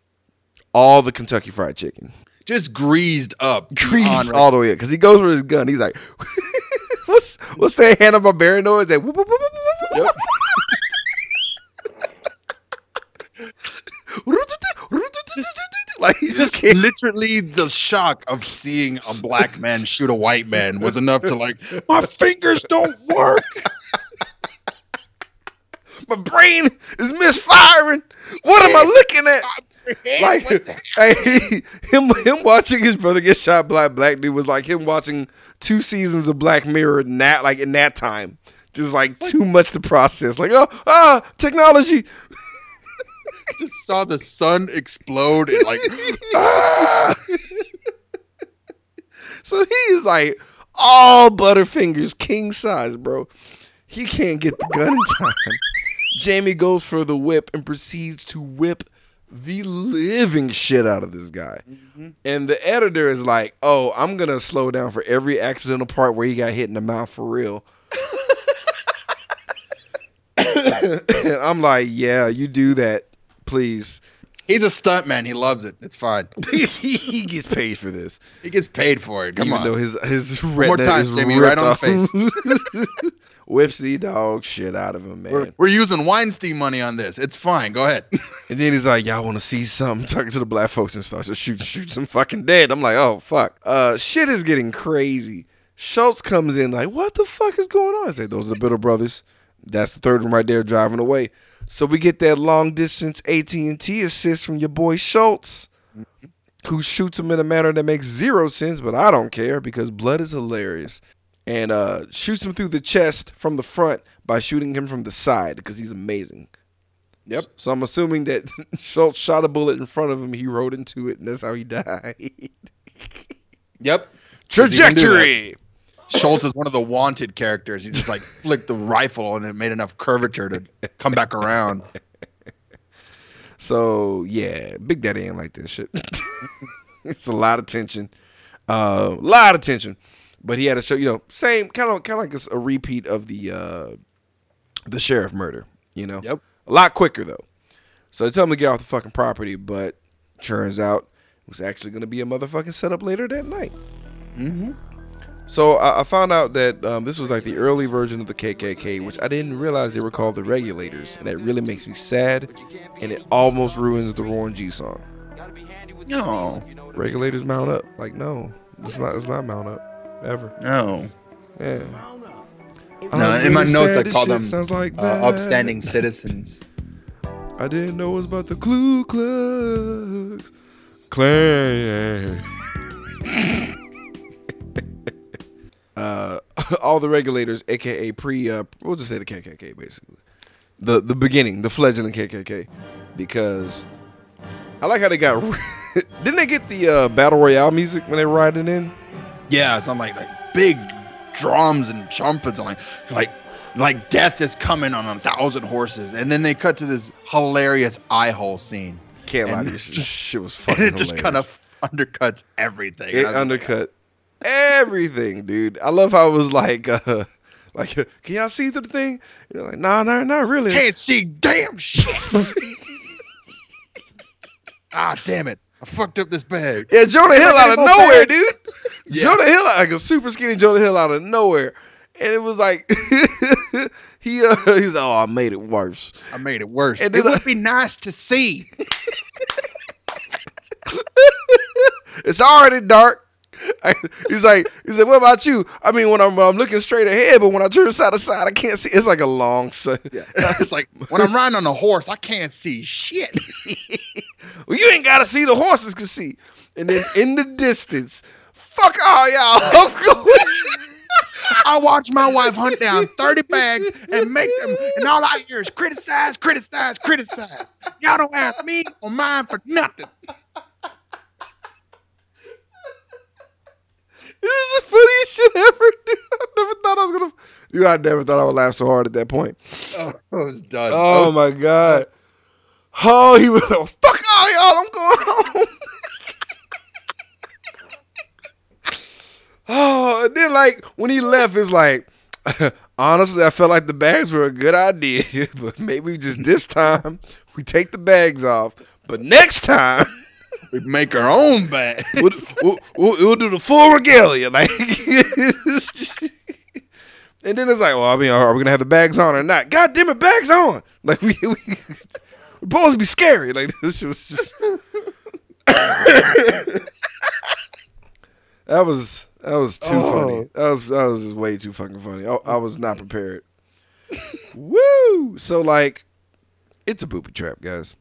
all the Kentucky Fried Chicken Just greased up. greased all the way because he goes for his gun. He's like, what's what's that Hanna Barbera noise? That whoop, whoop, whoop, whoop, whoop, Yep. Like he just can't. literally the shock of seeing a black man shoot a white man was enough to like, my fingers don't work. *laughs* My brain is misfiring. What am I looking at? Like, *laughs* hey, him him watching his brother get shot by a black dude was like him watching two seasons of Black Mirror in that like in that time. Just like too much to process. Like, oh ah, technology. *laughs* *laughs* just saw the sun explode and like *laughs* ah! *laughs* So he's like all Butterfingers king size, bro. He can't get the gun in time. Jamie goes for the whip and proceeds to whip the living shit out of this guy. And the editor is like, "Oh, I'm gonna slow down for every accidental part where he got hit in the mouth for real." and I'm like, "Yeah, you do that, please." He's a stuntman. He loves it. It's fine. *laughs* he gets paid for this. He gets paid for it. Come Even on. though his his more retina time, is Jamie, right on the off. *laughs* Whips the dog shit out of him, man. we're, we're using Weinstein money on this. It's fine. Go ahead. *laughs* and then he's like, "Y'all want to see something?" Talking to the black folks and starts to shoot, shoot some fucking dead. I'm like, "Oh fuck!" Uh, shit is getting crazy. Schultz comes in like, "What the fuck is going on?" I say, "Those are the Brittle brothers." That's the third one right there driving away. So we get that long distance AT and T assist from your boy Schultz, who shoots him in a manner that makes zero sense, but I don't care because blood is hilarious. And uh, shoots him through the chest from the front by shooting him from the side because he's amazing. Yep. So I'm assuming that *laughs* Schultz shot a bullet in front of him, he rode into it, and that's how he died. *laughs* Yep. Trajectory. Schultz is one of the wanted characters. You just like *laughs* flicked the rifle and it made enough curvature to come back around. *laughs* So yeah, Big Daddy ain't like this shit. *laughs* it's a lot of tension, a uh, lot of tension. But he had to show, you know, same kind of kind of like a, a repeat of the uh the sheriff murder. You know, Yep. a lot quicker though. So they tell him to get off the fucking property, but turns out it was actually going to be a motherfucking setup later that night. Mm-hmm. So I, I found out that um, this was like the early version of the KKK, which I didn't realize they were called the Regulators, and that really makes me sad, and it almost ruins the Warren G song. No. Regulators mount up. Like no, it's not. It's not mount up ever. No. Yeah. No, in my notes I call them sounds like uh, upstanding citizens. I didn't know it was about the Ku Klux Klan. *laughs* *laughs* all the regulators, aka pre, uh, we'll just say the KKK, basically, the the beginning, the fledgling KKK, because I like how they got. *laughs* didn't they get the uh, battle royale music when they riding in? Yeah, some like like big drums and trumpets and like like like death is coming on a thousand horses, and then they cut to this hilarious eye hole scene, Can't lie And you, *laughs* just- shit was and fucking it just kind of undercuts everything. It And like, undercut everything, dude. I love how it was like, uh, *laughs* like, can y'all see through the thing? You're like, nah, nah, not really. Can't see damn shit. *laughs* ah, damn it! I fucked up this bag. Yeah, Jonah Hill out of nowhere, bag. dude. *laughs* Yeah. Jonah Hill, like a super skinny Jonah Hill out of nowhere, and it was like he, uh, he's oh, I made it worse. I made it worse. And it then I- would be nice to see. It's already dark. *laughs* he's like, he's like, what about you? I mean, when I'm, I'm looking straight ahead, but when I turn side to side, I can't see. It's like a long. s- Yeah. *laughs* it's like when I'm riding on a horse, I can't see shit. *laughs* Well, you ain't gotta see the horses can see. And then in the distance, fuck all y'all. I watch my wife hunt down 30 bags and make them, and all I hear is criticize, criticize, criticize. Y'all don't ask me or mine for nothing. It is the funniest shit ever, *laughs* dude. I never thought I was gonna. Dude, I never thought I would laugh so hard at that point. Oh, *laughs* I was done. Oh my god. Oh, he was. Oh, fuck all y'all. I'm going home. *laughs* oh, and then like when he left, it's like. Honestly, I felt like the bags were a good idea, but maybe just this time we take the bags off. But next time we make our own bags. we'll, we'll, we'll, we'll do the full regalia, like. *laughs* and then it's like, well, I mean, are we gonna have the bags on or not? God damn it, bags on! Like we we we're supposed to be scary. Like *laughs* this shit was just. *coughs* that was that was too Oh. funny. That was that was just way too fucking funny. I, I was not prepared. Woo! So like, it's a booby trap, guys.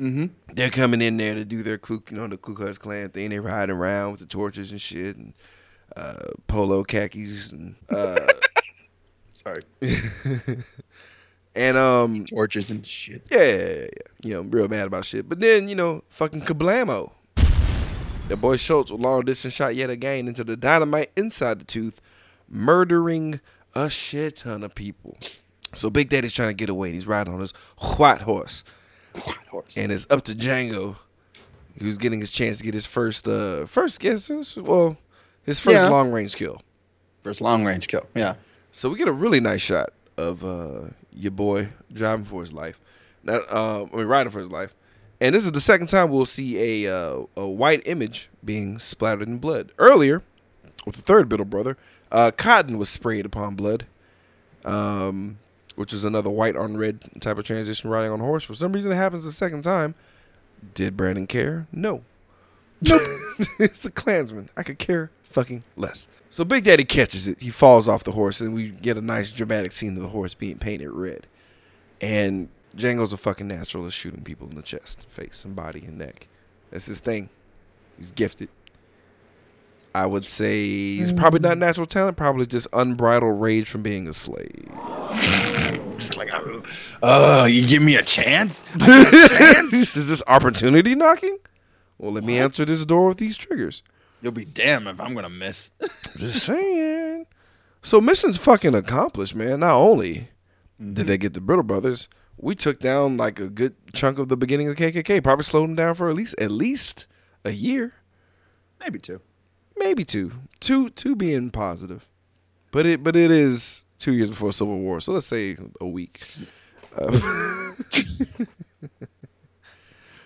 Mm-hmm. They're coming in there to do their Ku, you know, the Ku Klux Klan thing. They're riding around with the torches and shit, and uh, polo khakis, and uh, *laughs* Sorry. *laughs* and um, Torches and shit. yeah, yeah, yeah, you know, real mad about shit. But then you know, fucking kablamo. The boy Schultz with long distance shot yet again into the dynamite inside the tooth, murdering a shit ton of people. So Big Daddy's trying to get away. He's riding on his white horse. Horse. and it's up to Django, who's getting his chance to get his first, uh, first guess, well, his first Yeah. long range kill. First long range kill. Yeah. So we get a really nice shot of uh, your boy driving for his life, not, uh, I mean riding for his life, and this is the second time we'll see a uh, a white image being splattered in blood. Earlier, with the third Brittle brother, uh, cotton was sprayed upon blood. Um, which is another white on red type of transition riding on a horse. For some reason, it happens the second time. Did Brandon care? No. Nope. it's *laughs* a Klansman. I could care fucking less. So Big Daddy catches it. He falls off the horse, and we get a nice dramatic scene of the horse being painted red. And Django's a fucking naturalist shooting people in the chest, face, and body and neck. That's his thing. He's gifted. I would say he's probably not mm. natural talent, probably just unbridled rage from being a slave. *laughs* Like, oh, you give me a *laughs* chance? is this opportunity knocking? Well, let me answer this door with these triggers. You'll be damned if I'm gonna miss. *laughs* Just saying. So mission's fucking accomplished, man. Not only did mm-hmm. they get the Brittle Brothers, we took down like a good chunk of the beginning of KKK. Probably slowed them down for at least at least a year, Maybe two. maybe two, two, two being positive. But it, but it is two years before Civil War, so let's say a week. Uh, *laughs*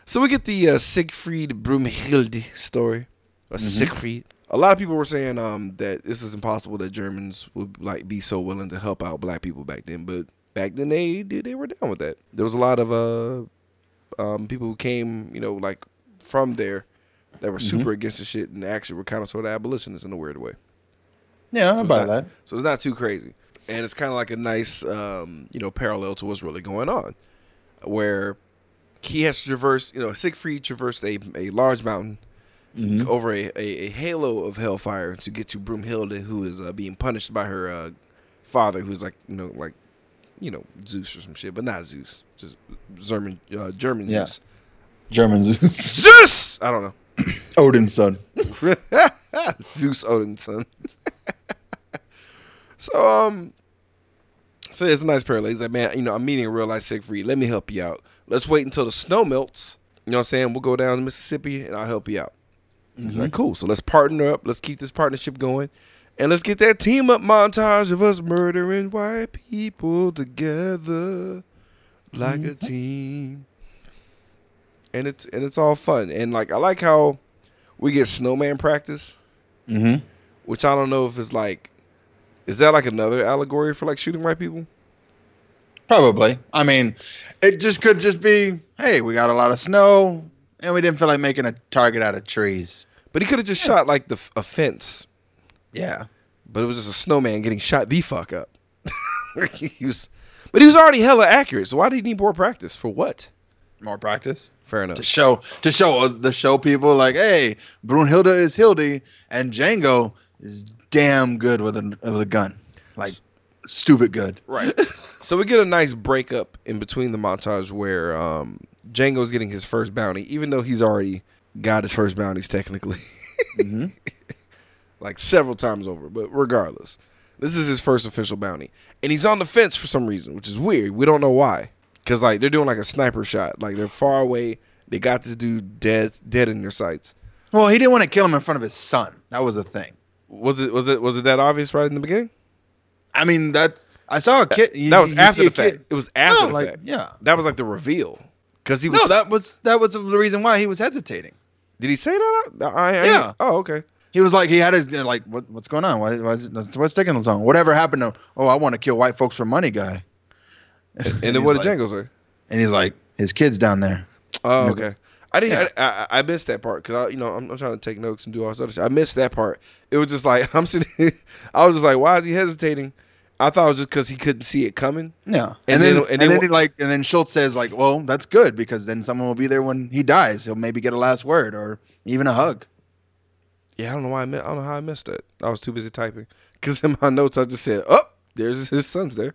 so we get the uh, Siegfried Brumhilde story, or Siegfried. A lot of people were saying um, that this is impossible that Germans would like be so willing to help out black people back then, but back then they they, they were down with that. There was a lot of uh, um, people who came, you know, like from there that were super against the shit and actually were kind of sort of abolitionists in a weird way. Yeah, So about it's not- that. So it's not too crazy, and it's kind of like a nice, um, you know, parallel to what's really going on, where he has to traverse. You know, Siegfried traversed a, a large mountain Mm-hmm. over a, a, a halo of hellfire to get to Broomhilde, who is uh, being punished by her uh, father, who's like you know like you know Zeus or some shit, but not Zeus, just German uh, German Yeah. Zeus. German Zeus. Zeus. I don't know. *coughs* Odin's son. *laughs* Zeus Odin's son. *laughs* so um so it's a nice parallel. He's like, man, you know, I'm meeting a real life Siegfried. Let me help you out. Let's wait until the snow melts. You know what I'm saying? We'll go down to Mississippi and I'll help you out. He's like, cool. So let's partner up. Let's keep this partnership going. And let's get that team up montage of us murdering white people together like a team. And it's and it's all fun. And like I like how we get snowman practice, Mm-hmm. which I don't know if it's like is that like another allegory for like shooting white people? Probably. I mean, it just could just be, hey, we got a lot of snow, and we didn't feel like making a target out of trees. But he could have just shot like the a fence, Yeah. but it was just a snowman getting shot the fuck up. *laughs* he was, but he was already hella accurate. So why did he need more practice? For what? More practice Fair enough. to show to show uh, to show people like, hey, Brunhilde is Hildy, and Django is damn good with a with a gun, like stupid good. Right. *laughs* so we get a nice breakup in between the montage where um, Django's getting his first bounty, even though he's already got his first bounties technically, Mm-hmm. *laughs* like several times over. But regardless, this is his first official bounty, and he's on the fence for some reason, which is weird. We don't know why, because like they're doing like a sniper shot, like they're far away. They got this dude dead, dead in their sights. Well, he didn't want to kill him in front of his son. That was the thing. Was it was it was it that obvious right in the beginning? I mean, that's I saw a kid. you- that was after the a kid- fact. It was after No, the like, fact. yeah. That was like the reveal, because he was No, that was that was the reason why he was hesitating. Did he say that? I, I, Yeah. Oh, okay. He was like, he had his like, what, what's going on? Why, why is it, what's taking so long? Whatever happened to? Oh, I want to kill white folks for money, guy. And, *laughs* then what did like- Django say? And he's like, his kid's down there. Oh, okay. I didn't. Yeah. I, I, I missed that part because I, you know, I'm, I'm trying to take notes and do all this other shit. I missed that part. It was just like *laughs* I'm sitting. I was just like, why is he hesitating? I thought it was just because he couldn't see it coming. Yeah, And and, then- then and then then, like and then Schultz says like, well, that's good because then someone will be there when he dies. He'll maybe get a last word or even a hug. Yeah, I don't know why I, mi- I don't know how I missed that. I was too busy typing. Because in my notes I just said, "Oh, there's his son's there."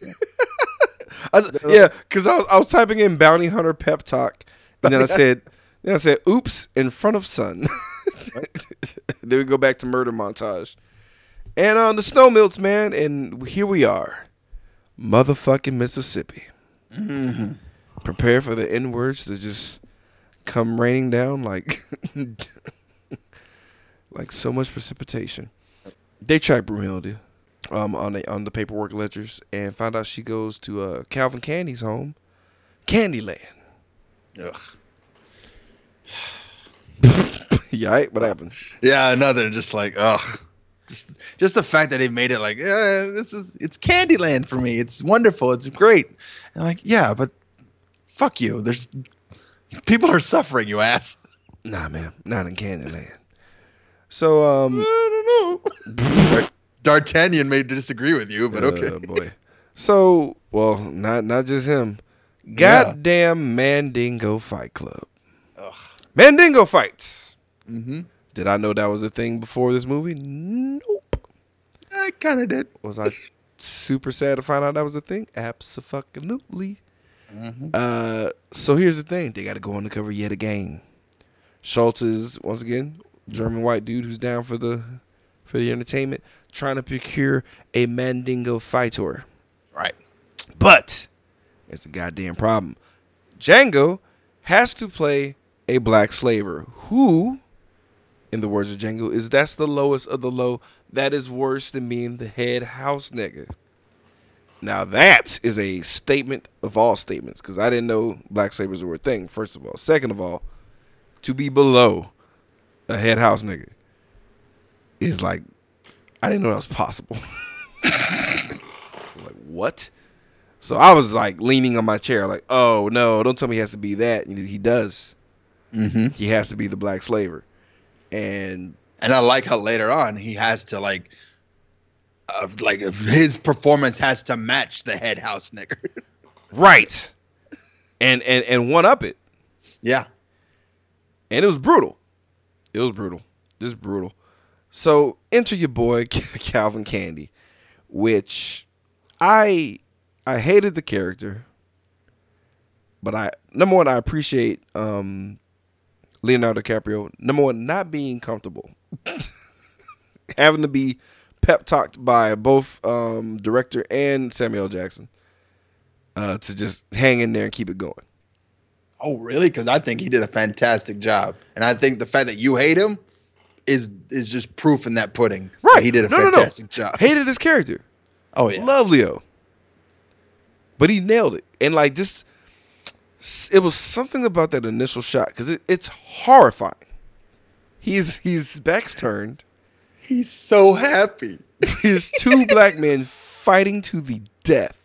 *laughs* I, yeah, because I was, I was typing in bounty hunter pep talk, *laughs* and then I said, then I said, "Oops!" in front of sun. *laughs* then we go back to murder montage, and on the snow melts, man, and here we are, motherfucking Mississippi. Prepare for the N words to just come raining down like *laughs* like so much precipitation. They track Brunhilde um, on the on the paperwork ledgers and find out she goes to uh, Calvin Candy's home, Candyland. Ugh. *sighs* yeah, right? what happened? Yeah, another just like ugh. Just, just the fact that they made it like yeah, this is it's Candyland for me. It's wonderful. It's great. And I'm like yeah, but fuck you. There's people are suffering. You ass. Nah, man, not in Candyland. So, um, I don't know. D'Artagnan may disagree with you, but okay. uh, boy. So, well, not not just him. Goddamn Mandingo Fight Club. Ugh. Mandingo fights. Mm-hmm. Did I know that was a thing before this movie? Nope. I kind of did. Was I super sad to find out that was a thing? Absolutely. Mhm. Uh, so here's the thing: they got to go undercover yet again. Schultz is once again German white dude who's down for the for the entertainment, trying to procure a Mandingo fighter. Right. But it's a goddamn problem. Django has to play a black slaver who, in the words of Django, is that's the lowest of the low. That is worse than being the head house nigga. Now that is a statement of all statements because I didn't know black slavers were a thing. First of all, second of all, to be below a head house nigga is like I didn't know that was possible. *laughs* like what? So I was like leaning on my chair, like, oh no, don't tell me he has to be that. And he does. Mm-hmm. He has to be the black slaver. And And I like how later on he has to like, uh, like his performance has to match the head house nigger. *laughs* right. And and and one up it. yeah. And it was brutal. It was brutal. Just brutal. So enter your boy Calvin Candy, which I I hated the character, but I number one I appreciate um, Leonardo DiCaprio. Number one, not being comfortable, *laughs* having to be pep talked by both um, director and Samuel Jackson uh, to just hang in there and keep it going. Oh, really? Because I think he did a fantastic job, and I think the fact that you hate him is is just proof in that pudding. that Right. He did a No, no, no. fantastic job. Hated his character. Oh yeah. Love Leo. But he nailed it. And like just it was something about that initial shot because it, it's horrifying. He's he's back's turned. He's so happy. *laughs* There's two black men fighting to the death.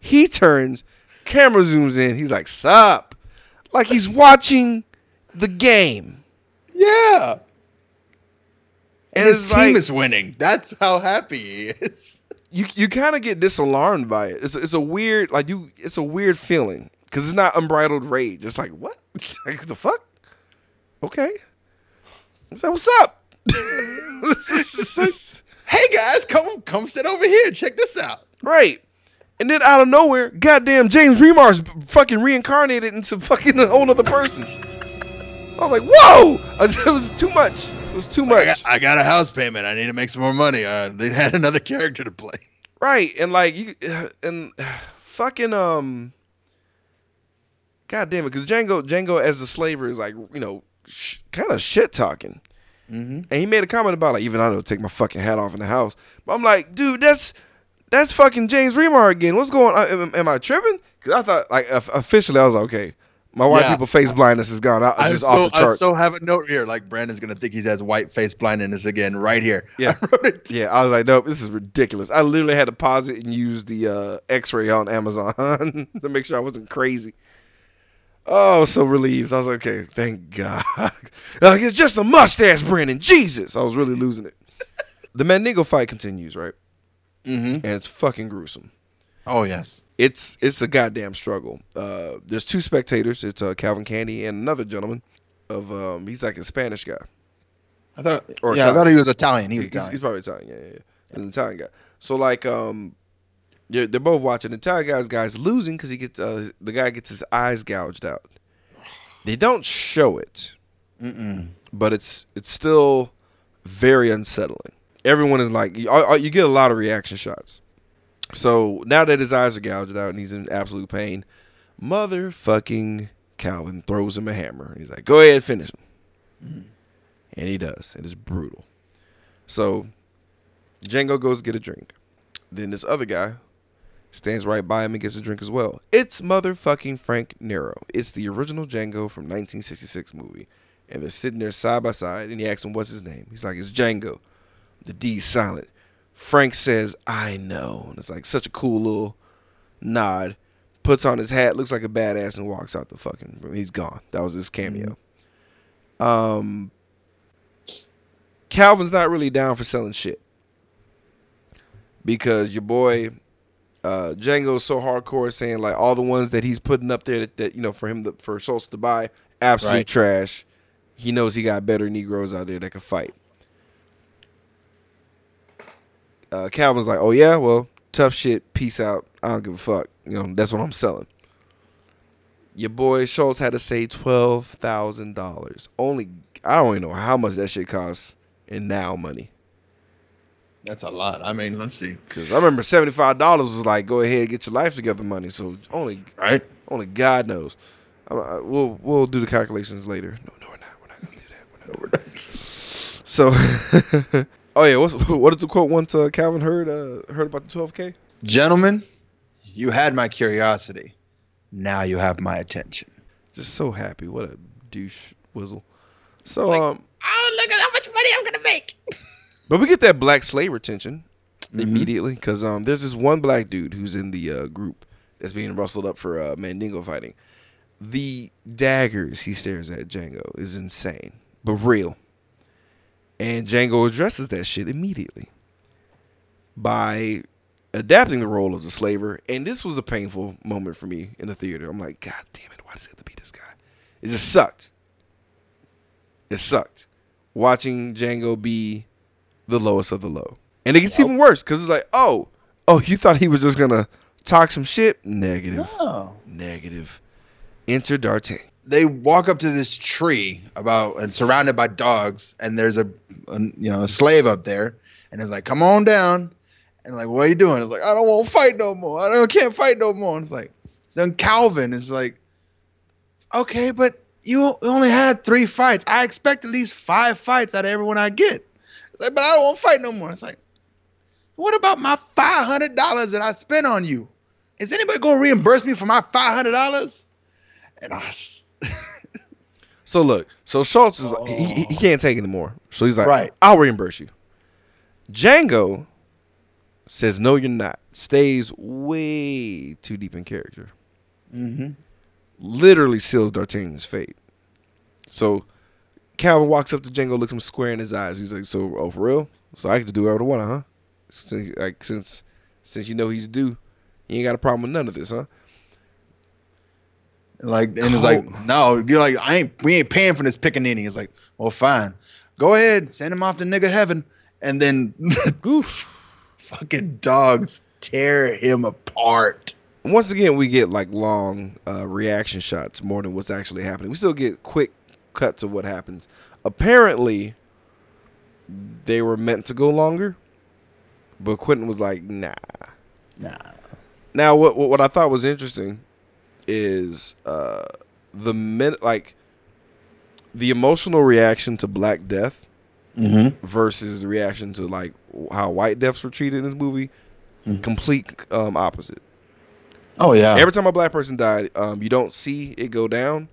He turns, camera zooms in. He's like, "Sup?" Like he's watching the game. Yeah. And And his team like- is winning. That's how happy he is. You you kind of get disalarmed by it. It's it's a weird like you it's a weird feeling because it's not unbridled rage. It's like what *laughs* like the fuck? Okay, I said what's up? *laughs* Hey guys, come come sit over here. Check this out. right, and then out of nowhere, goddamn James Remar's fucking reincarnated into fucking a whole other person. I was like, whoa! *laughs* It was too much. It was too I much. got, I got a house payment. I need to make some more money. Uh, they had another *laughs* character to play. Right, and like you, and fucking um, god damn it, because Django Django as the slaver is like you know sh- kind of shit talking, Mm-hmm. and he made a comment about like even I don't take my fucking hat off in the house, but I'm like, dude, that's that's fucking James Remar again. What's going on? Am, am I tripping? Because I thought like officially I was like, okay, my white Yeah. people face blindness is gone. I, I just so, off the I charts. so have a note here. Like Brandon's gonna think he has white face blindness again, right here. *laughs* Yeah. I. Yeah, I was like, nope, this is ridiculous. I literally had to pause it and use the uh, X-ray on Amazon *laughs* to make sure I wasn't crazy. Oh, I was so relieved. I was like, okay, thank God. *laughs* like it's just a mustache, Brandon. Jesus, I was really losing it. The Mandingo fight continues, right? Mm-hmm. and it's fucking gruesome. Oh yes. It's it's a goddamn struggle. Uh, there's two spectators. It's uh, Calvin Candy and another gentleman. Of um, he's like a Spanish guy. I thought. Or yeah, I thought he was Italian. He was He's, he's Italian. probably Italian. Yeah, yeah, yeah. He's an Italian guy. So like, um, yeah, they're both watching. The Italian guy's guy's losing because he gets uh, the guy gets his eyes gouged out. They don't show it, Mm-mm. but it's it's still very unsettling. Everyone is like, you, uh, you get a lot of reaction shots. So now that his eyes are gouged out and he's in absolute pain, motherfucking Calvin throws him a hammer. He's like, "Go ahead, finish him," mm-hmm. and he does. And It is brutal. So Django goes to get a drink. Then this other guy stands right by him and gets a drink as well. It's motherfucking Frank Nero. It's the original Django from 1966 movie. And they're sitting there side by side, and he asks him, What's his name? He's like, It's Django. The D's silent. Frank says, I know. And it's like such a cool little nod. Puts on his hat, looks like a badass, and walks out the fucking room. He's gone. That was his cameo. Um, Calvin's not really down for selling shit because your boy uh, Django's so hardcore, saying like all the ones that he's putting up there that, that you know for him to, for Schultz to buy, absolute Right. trash. He knows he got better Negroes out there that can fight. Uh, Calvin's like, oh yeah, well, tough shit, peace out. I don't give a fuck. You know, that's what I'm selling. Your boy Schultz had to say twelve thousand dollars. Only I don't even know how much that shit costs in now money. That's a lot. I mean, let's see. Cause I remember seventy five dollars was like, go ahead, get your life together, money. So only Right. only God knows. I, I, we'll we'll do the calculations later. No, no, we're not. We're not gonna do that. We're not gonna do that. So, *laughs* oh yeah, what's, *laughs* what is the quote once uh, Calvin heard uh, heard about the twelve k? Gentlemen, you had my curiosity. Now you have my attention. Just so happy. What a douche whizzle. So like- um, Oh, look at how much money I'm gonna make. *laughs* but we get that black slave retention Mhm. immediately because um, there's this one black dude who's in the uh, group that's being rustled up for uh, Mandingo fighting. The daggers he stares at Django is insane, but real. And Django addresses that shit immediately by adapting the role as a slaver. And this was a painful moment for me in the theater. I'm like, God damn it, why does it have to be this guy? It just sucked. It sucked watching Django be the lowest of the low. And it gets even worse because it's like, oh, oh, you thought he was just gonna talk some shit? Negative, Oh. negative. Enter D'Artagnan. They walk up to this tree about and surrounded by dogs, and there's a, a you know a slave up there, and it's like, come on down, and like, what are you doing? It's like, I don't want to fight no more. I don't can't fight no more. And it's like, then Calvin is like, okay, but you only had three fights. I expect at least five fights out of everyone I get. It's like, but I don't want to fight no more. It's like, what about my five hundred dollars that I spent on you? Is anybody gonna reimburse me for my five hundred dollars? And I, *laughs* So look, so Schultz is he, he, he can't take anymore. So he's like, Right. I'll reimburse you. Django says, No, you're not. Stays way too deep in character. Mhm. Literally seals D'Artagnan's fate. So Calvin walks up to Django, looks him square in his eyes. He's like, So, oh, for real? So I get to do whatever I want, huh? Since, like, since, since you know he's due, you ain't got a problem with none of this, huh? Like, and it's like, no, you're like, I ain't, we ain't paying for this pickaninny. It's like, well, fine, go ahead, send him off to nigga heaven, and then *laughs* Oof. fucking dogs tear him apart. once again we get like long uh, reaction shots more than what's actually happening. We still get quick cuts of what happens. Apparently they were meant to go longer but quentin was like nah. Nah, now what what, what i thought was interesting is uh the min like the emotional reaction to black death mm-hmm. versus the reaction to like how white deaths were treated in this movie Mhm. complete um opposite oh yeah, Every time a black person died, um, you don't see it go down.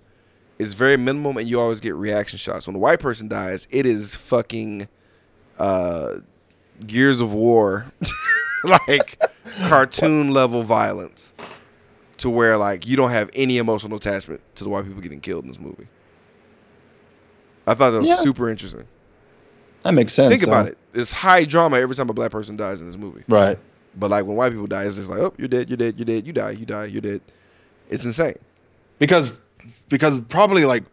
It's very minimum, and you always get reaction shots. When a white person dies, it is fucking uh, Gears of War, *laughs* like *laughs* cartoon level violence, to where like you don't have any emotional attachment to the white people getting killed in this movie. I thought that was Yeah. super interesting. that makes sense. Think about though. it. It's high drama every time a black person dies in this movie. Right. But like when white people die, it's just like, oh, you're dead, you're dead, you're dead, you die, you die, you're dead. It's insane. because because probably like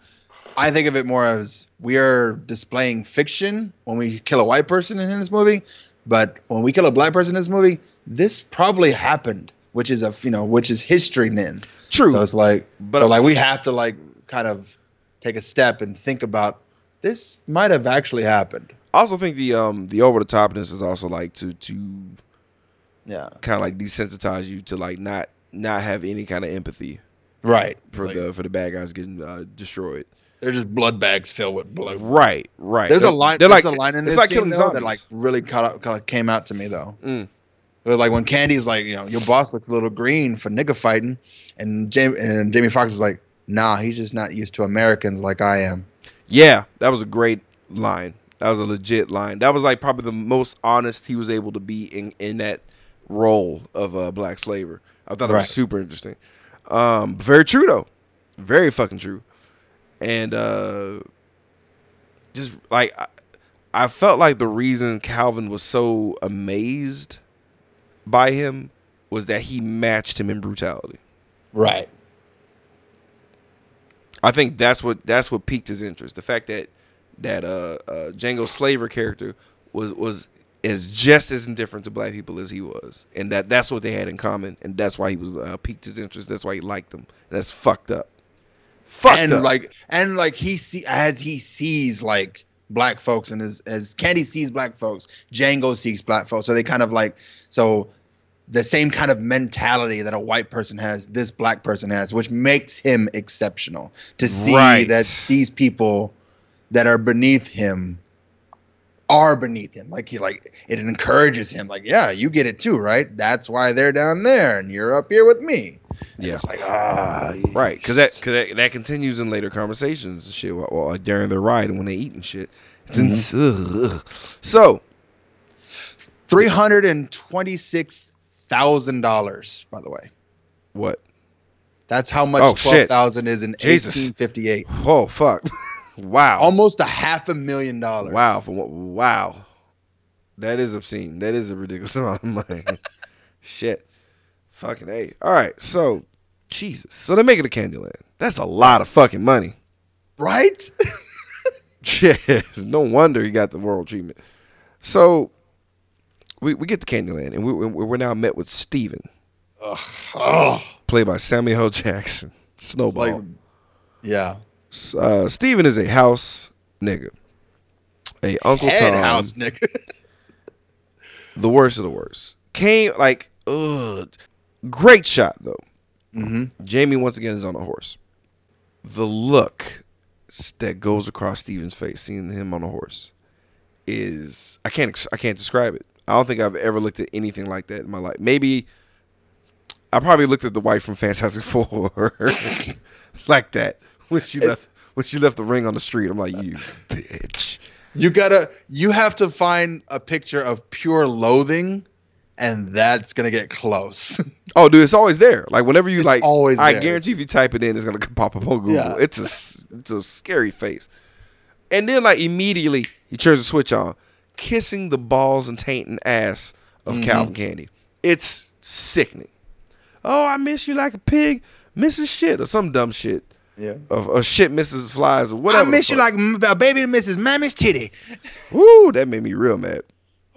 I think of it more as we are displaying fiction when we kill a white person in this movie, but when we kill a black person in this movie, this probably happened, which is a you know which is history then. True. So it's like, But- so like we have to like kind of take a step and think about this might have actually happened. I also think the um the over the topness is also like to to Yeah. kind of like desensitize you to like not not have any kind of empathy Right. for like, the for the bad guys getting uh, destroyed. they're just blood bags filled with blood. Right, right. There's They're- a line. There's like a line in it's this like scene killing though, that like really kind of, kind of came out to me though. Mm. Was like when Candy's like, you know, your boss looks a little green for nigga fighting, and Jamie and Jamie Foxx is like, nah, he's just not used to Americans like I am. Yeah, that was a great line. That was a legit line. That was like probably the most honest he was able to be in in that role of a black slaver. I thought it was super interesting. Um, very true though, very fucking true. And uh, just like I, I felt like the reason Calvin was so amazed by him was that he matched him in brutality. Right. I think that's what that's what piqued his interest. The fact that that uh, uh Django Slaver character was was is just as indifferent to black people as he was, and that that's what they had in common, and that's why he was uh, piqued his interest. That's why he liked them. And that's fucked up. Fucked and up. like and like he see as he sees like black folks and as as Candy sees black folks, Django sees black folks. So they kind of like so the same kind of mentality that a white person has, this black person has, which makes him exceptional. To see Right. that these people that are beneath him are beneath him. Like he like it encourages him. Like, yeah, you get it too, right? That's why they're down there and you're up here with me. Yeah. It's like, ah right, because that, cause that that continues in later conversations and shit, while, while during the ride and when they eat and shit. It's ins- ugh, ugh. so Three hundred and twenty-six thousand dollars, by the way. what? That's how much Oh, twelve shit. is in eighteen fifty-eight. Oh fuck! *laughs* wow. Almost a half a million dollars. Wow, for what? Wow, that is obscene. That is a ridiculous *laughs* amount of money. Shit, fucking a. All right, so Jesus. So they're making a Candyland. That's a lot of fucking money. Right? *laughs* Shit, no wonder he got the world treatment. So we we get to Candyland, and we we- we're now met with Stephen, oh, played by Samuel L. Jackson. Snowball. like, yeah. uh, Stephen is a house nigga, a Uncle Head Tom. house, nigga. *laughs* the worst of the worst. Came like, ugh. Great shot though. hmm Jamie once again is on a horse. The look that goes across Stephen's face, seeing him on a horse, is I can't I can't describe it. I don't think I've ever looked at anything like that in my life. Maybe I probably looked at the wife from Fantastic *laughs* Four *laughs* like that when she left when she left the ring on the street. I'm like, you bitch. You gotta, you have to find a picture of pure loathing, and that's gonna get close. *laughs* Oh, dude, it's always there. Like whenever you It's like, always I there. guarantee if you type it in, it's gonna *laughs* pop up on Google. Yeah. It's a it's a scary face. And then like immediately he turns the switch on, kissing the balls and taint and ass of Mm-hmm. Calvin Candy. It's sickening. Oh, I miss you like a pig, misses shit or some dumb shit. yeah. Or, or shit misses flies or whatever. I miss you like a baby misses mammy's titty. Woo, that made me real mad.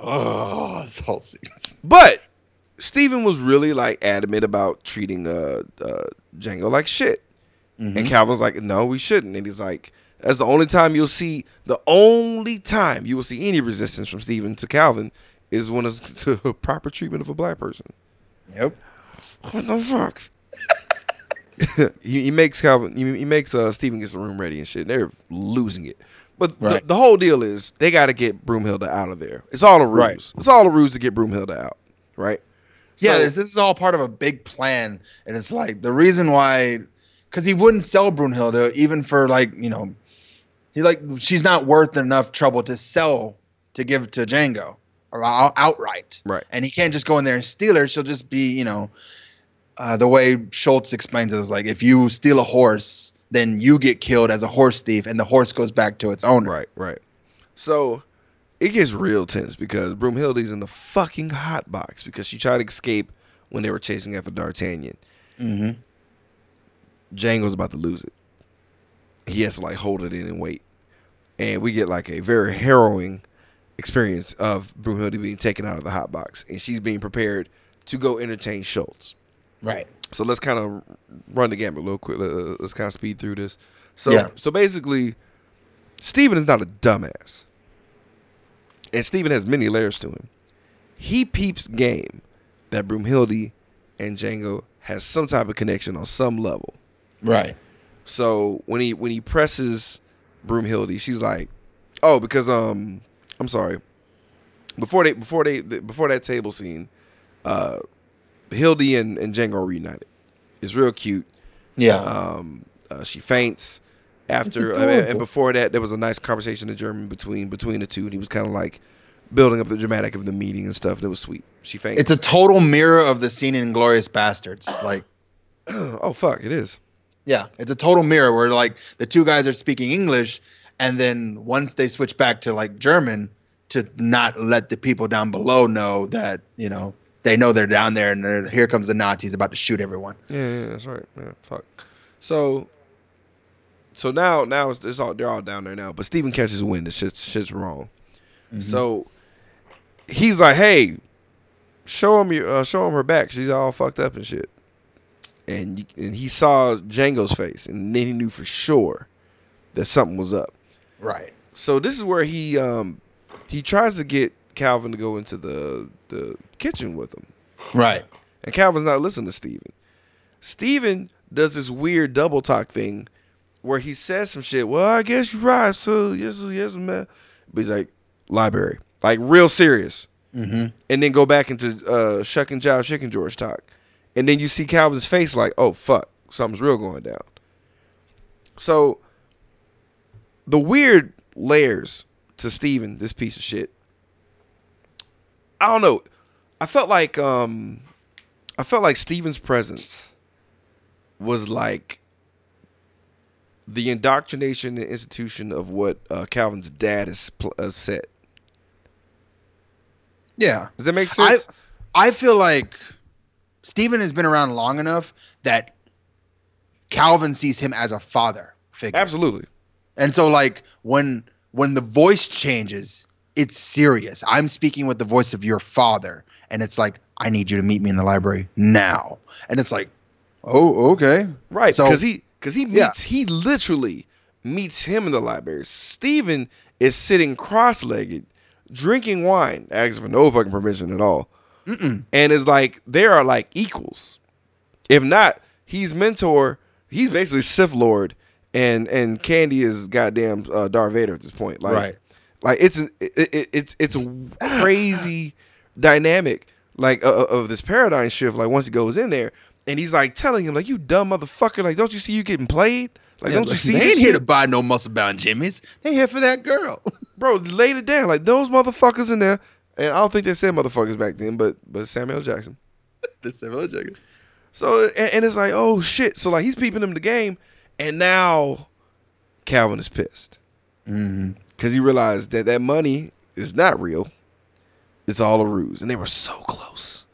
Oh, this whole scene. But Stephen was really like adamant about treating uh, uh Django like shit. And Calvin's like, no, we shouldn't. And he's like, that's the only time you'll see the only time you will see any resistance from Stephen to Calvin is when it's *laughs* to proper treatment of a black person. Yep. What the fuck? *laughs* he, he makes Calvin he, he makes uh Stephen gets the room ready and shit. And They're losing it. But the, Right. the whole deal is they got to get Broomhilda out of there. It's all a ruse. Right. It's all a ruse to get Broomhilda out, right? Yeah, So- this, this is all part of a big plan, and it's like the reason why, because he wouldn't sell Brunhilde even for like you know, he like she's not worth enough trouble to sell to give to Django or outright, Right. And he can't just go in there and steal her. She'll just be you know, uh, the way Schultz explains it is like if you steal a horse, then you get killed as a horse thief, and the horse goes back to its owner. Right, right. So it gets real tense because Broomhilde's in the fucking hot box because she tried to escape when they were chasing after D'Artagnan. Mm-hmm. Django's about to lose it. He has to like hold it in and wait. And we get like a very harrowing experience of Broomhilde being taken out of the hot box and she's being prepared to go entertain Schultz. Right. So let's kind of run the gamut real quick. Let- Let's kind of speed through this. So Yeah. so basically, Stephen is not a dumbass, and Stephen has many layers to him. He peeps game that Broomhilde and Django has some type of connection on some level. Right. So when he when he presses Broomhilde, she's like, "Oh, because um, I'm sorry." Before they before they before that table scene, uh, Hildy and and Django are reunited. It's real cute. Yeah. Um, uh, she faints after, uh, and before that, there was a nice conversation in German between between the two, and he was kind of like building up the dramatic of the meeting and stuff. And it was sweet. She faints. it's a total mirror of the scene in Glorious Bastards. *clears throat* Like, oh fuck, it is. yeah, it's a total mirror where like the two guys are speaking English, and then once they switch back to like German, to not let the people down below know that you know they know they're down there, and here comes the Nazis about to shoot everyone. Yeah, yeah, that's right. Yeah, fuck. So, so now, now it's, it's all they're all down there now. But Stephen catches wind. This shit's shit's wrong. So he's like, "Hey, show him your, uh, show him her back. She's all fucked up and shit." And and he saw Django's face, and then he knew for sure that something was up. Right. So this is where he um he tries to get Calvin to go into the the kitchen with him. Right. And Calvin's not listening to Stephen. Stephen does this weird double talk thing where he says some shit. Well, I guess you're right. So, yes, yes, man. But he's like, library. Like, real serious. Mm-hmm. And then go back into uh, Shuck and Jive Chicken George talk. And then you see Calvin's face like, oh, fuck. Something's real going down. So, the weird layers to Stephen, this piece of shit. I don't know. I felt like um I felt like Stephen's presence was like the indoctrination and institution of what uh, Calvin's dad has, pl- has said. Yeah. Does that make I sense? I feel like Stephen has been around long enough that Calvin sees him as a father figure. Absolutely. And so like when when the voice changes, it's serious. I'm speaking with the voice of your father and it's like I need you to meet me in the library now. And it's like, "Oh, okay." Right, So- because he because he Yeah. meets he literally meets him in the library. Stephen is sitting cross-legged, drinking wine, asking for no fucking permission at all, Mm-mm. and it's like they are like equals. If not, he's mentor. He's basically Sith Lord, and and Candy is goddamn uh, Darth Vader at this point. Like, Right. Like it's it, it, it's it's a crazy dynamic like uh, of this paradigm shift. Like once he goes in there, and he's like telling him like, "You dumb motherfucker! Like, don't you see you getting played? Like, Yeah, don't you see They ain't here shit? to buy no muscle bound jimmies. They here for that girl. *laughs* bro?" Laid it down like those motherfuckers in there. And I don't think they said motherfuckers back then, but but Samuel Jackson. *laughs* the Samuel Jackson. So and, and it's like, oh shit. So like he's peeping him the game, and now Calvin is pissed Mm-hmm. Because he realized that that money is not real. It's all a ruse, and they were so close,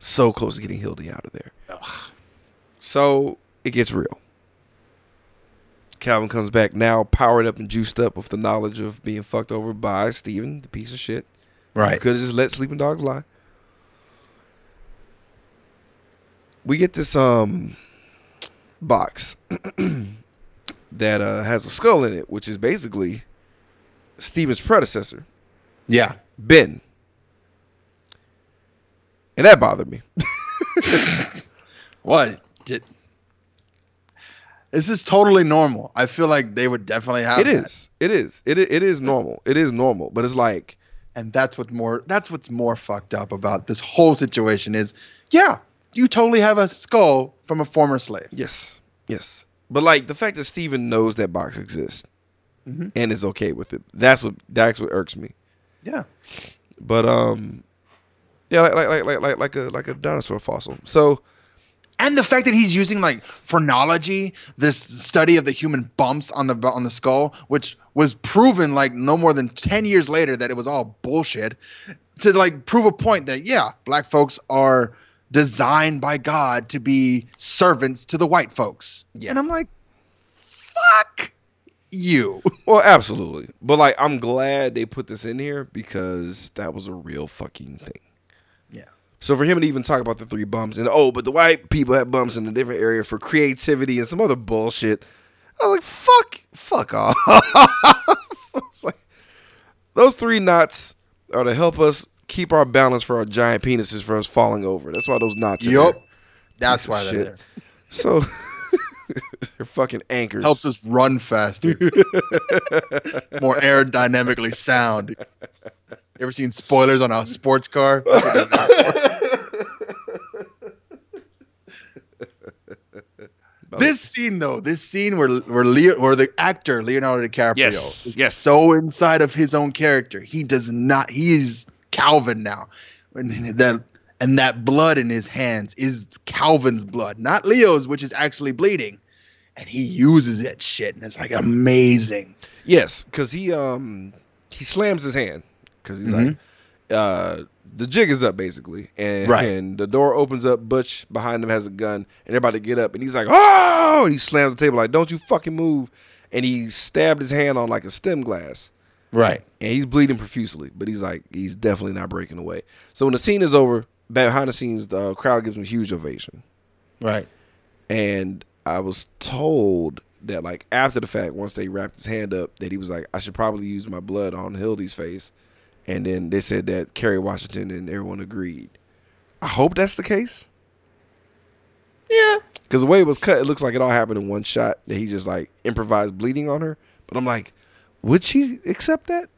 so close to getting Hildy out of there. So it gets real. Calvin comes back now, powered up and juiced up with the knowledge of being fucked over by Stephen, the piece of shit. Right. Could have just let sleeping dogs lie. We get this um box *clears throat* that uh, has a skull in it, which is basically Stephen's predecessor, Yeah. Ben. And that bothered me. *laughs* What did? This is totally normal. I feel like they would definitely have It that. is. It is. It, it is normal. It is normal. But it's like and that's what more. That's what's more fucked up about this whole situation is. Yeah, you totally have a skull from a former slave. Yes, yes. But like the fact that Stephen knows that box exists Mhm. and is okay with it. That's what that's what irks me. Yeah. But um, yeah, like like like like like, like a like a dinosaur fossil. So and the fact that he's using like phrenology, this study of the human bumps on the on the skull, which was proven like no more than ten years later that it was all bullshit, to like prove a point that yeah, black folks are designed by God to be servants to the white folks. Yeah. And I'm like, fuck you. *laughs* Well, absolutely. But like, I'm glad they put this in here because that was a real fucking thing. Yeah. So for him to even talk about the three bumps and oh, but the white people had bumps in a different area for creativity and some other bullshit, I was like, fuck, fuck *laughs* off. Like, those three knots are to help us keep our balance for our giant penises for us falling over. That's why those knots. Are Yup. That's why they're there. So *laughs* *laughs* they're fucking anchors. Helps us run faster. *laughs* More aerodynamically sound. You ever seen spoilers on a sports car? That's what they're for. this scene though, this scene where where Leo where the actor Leonardo DiCaprio Yes, is yes. so inside of his own character. He does not he's Calvin now. And that and that blood in his hands is Calvin's blood, not Leo's, which is actually bleeding. And he uses that shit, and it's like amazing. Yes, because he um he slams his hand because he's Mhm. like uh the jig is up basically and Right. and the door opens up Butch behind him has a gun and they're about to get up and he's like oh and he slams the table like don't you fucking move and he stabbed his hand on like a stem glass Right. and he's bleeding profusely but he's like he's definitely not breaking away so when the scene is over behind the scenes the crowd gives him a huge ovation Right. and I was told that like after the fact, once they wrapped his hand up, that he was like, I should probably use my blood on Hildy's face. And then they said that Kerry Washington and everyone agreed. I hope that's the case. Yeah. Because the way it was cut, it looks like it all happened in one shot. That he just like improvised bleeding on her. But I'm like, would she accept that?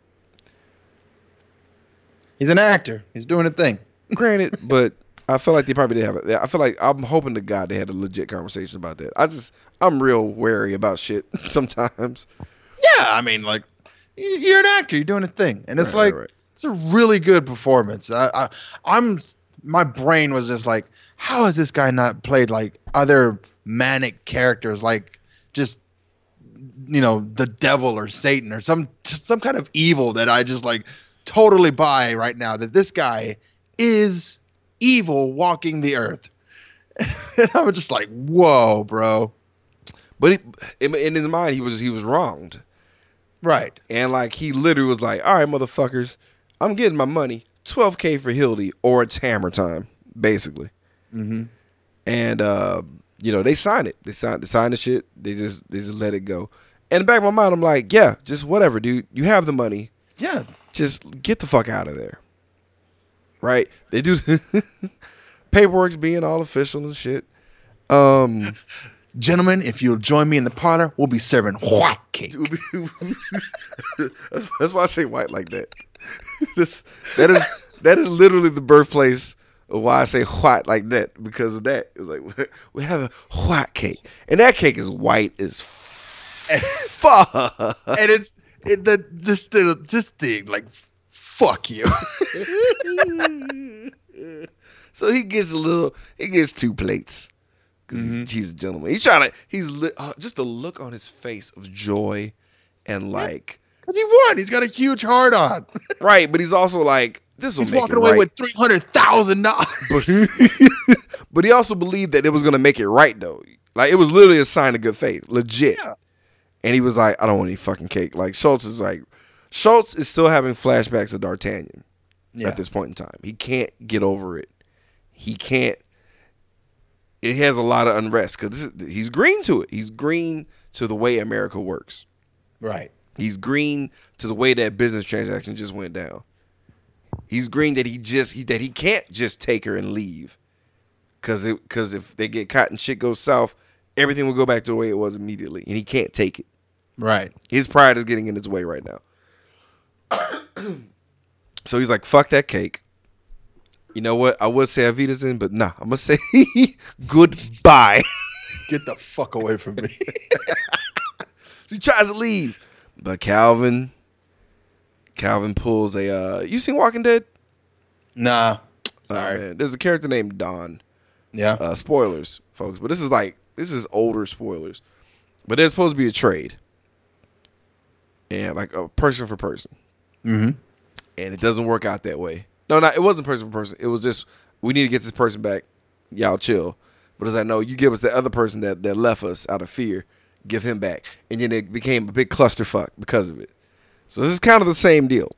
He's an actor. He's doing a thing. Granted, but I feel like they probably did have it. I feel like I'm hoping to God they had a legit conversation about that. I just I'm real wary about shit *laughs* sometimes. Yeah, I mean, like you're an actor. You're doing a thing, and it's Right, right, like right. it's a really good performance. I, I, I'm my brain was just like, how has this guy not played like other manic characters, like just you know the devil or Satan or some some kind of evil that I just like totally buy right now. That this guy is evil walking the earth. *laughs* and I was just like, whoa, bro. But he, in, in his mind, he was he was wronged, Right. and like he literally was like, "All right, motherfuckers, I'm getting my money, 12k for Hildy, or it's hammer time, basically." Mm-hmm. And uh, you know, they signed it. They signed they signed the shit. They just they just let it go. And in the back of my mind, I'm like, "Yeah, just whatever, dude. You have the money. Yeah. Just get the fuck out of there." Right? They do *laughs* paperwork's being all official and shit. Um. Gentlemen, if you'll join me in the parlor, we'll be serving white cake. *laughs* that's, why I say white like that. *laughs* this, that is that is literally the birthplace of why I say white like that because of that. It's like we have a white cake, and that cake is white as fuck. and it's it, the just the just the like fuck you. *laughs* so he gets a little. He gets two plates because he's, he's a gentleman. He's trying to. He's li- uh, just the look on his face of joy and like Cause he won. He's got a huge heart on. *laughs* right, but he's also like this will He's make walking away right. with three hundred thousand dollars. *laughs* but but he also believed that it was gonna make it right though. Like it was literally a sign of good faith, legit. Yeah. And he was like, I don't want any fucking cake. Like Schultz is like, Schultz is still having flashbacks of D'Artagnan Yeah. at this point in time. He can't get over it. He can't. It has a lot of unrest because he's green to it. He's green to the way America works. Right. He's green to the way that business transaction just went down. He's green that he just he, that he can't just take her and leave, because because if they get caught and shit goes south, everything will go back to the way it was immediately, and he can't take it. Right. His pride is getting in his way right now. *coughs* so he's like, "Fuck that cake." You know what? I would say auf Wiedersehen, but nah, I'm gonna say *laughs* goodbye. *laughs* Get the fuck away from me. *laughs* So he tries to leave, but Calvin, Calvin pulls a. Uh, you seen Walking Dead? nah. Oh, Sorry. man. There's a character named Don Yeah. Uh, spoilers, folks. But this is like this is older spoilers. But there's supposed to be a trade. And like a person for person. Mm-hmm. And it doesn't work out that way. No, no, it wasn't person for person. It was just we need to get this person back. Y'all chill. But as I know, you give us the other person that, that left us out of fear, give him back. And then it became a big clusterfuck because of it. So this is kind of the same deal.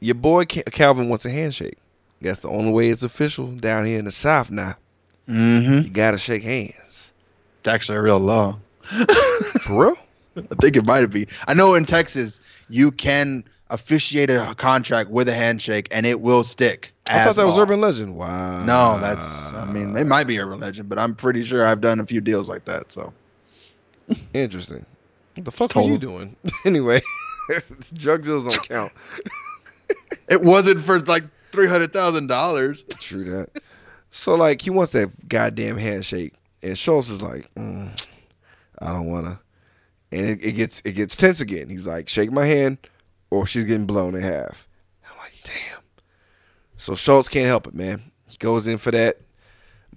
Your boy Calvin wants a handshake. That's the only way it's official down here in the South now. Mm-hmm. You gotta shake hands. It's actually a real law. For real? I think it might be. I know in Texas you can officiate a contract with a handshake and it will stick. I thought that was urban legend. Wow. No, that's. I mean, it might be urban legend, but I'm pretty sure I've done a few deals like that. So interesting. What the fuck are you doing? *laughs* anyway, *laughs* drug deals don't *laughs* count. it wasn't for like three hundred thousand dollars. True that. So like he wants that goddamn handshake, and Schultz is like, mm, I don't wanna. And it, it gets it gets tense again. He's like, shake my hand, or she's getting blown in half. I'm like, damn. So Schultz can't help it, man. He goes in for that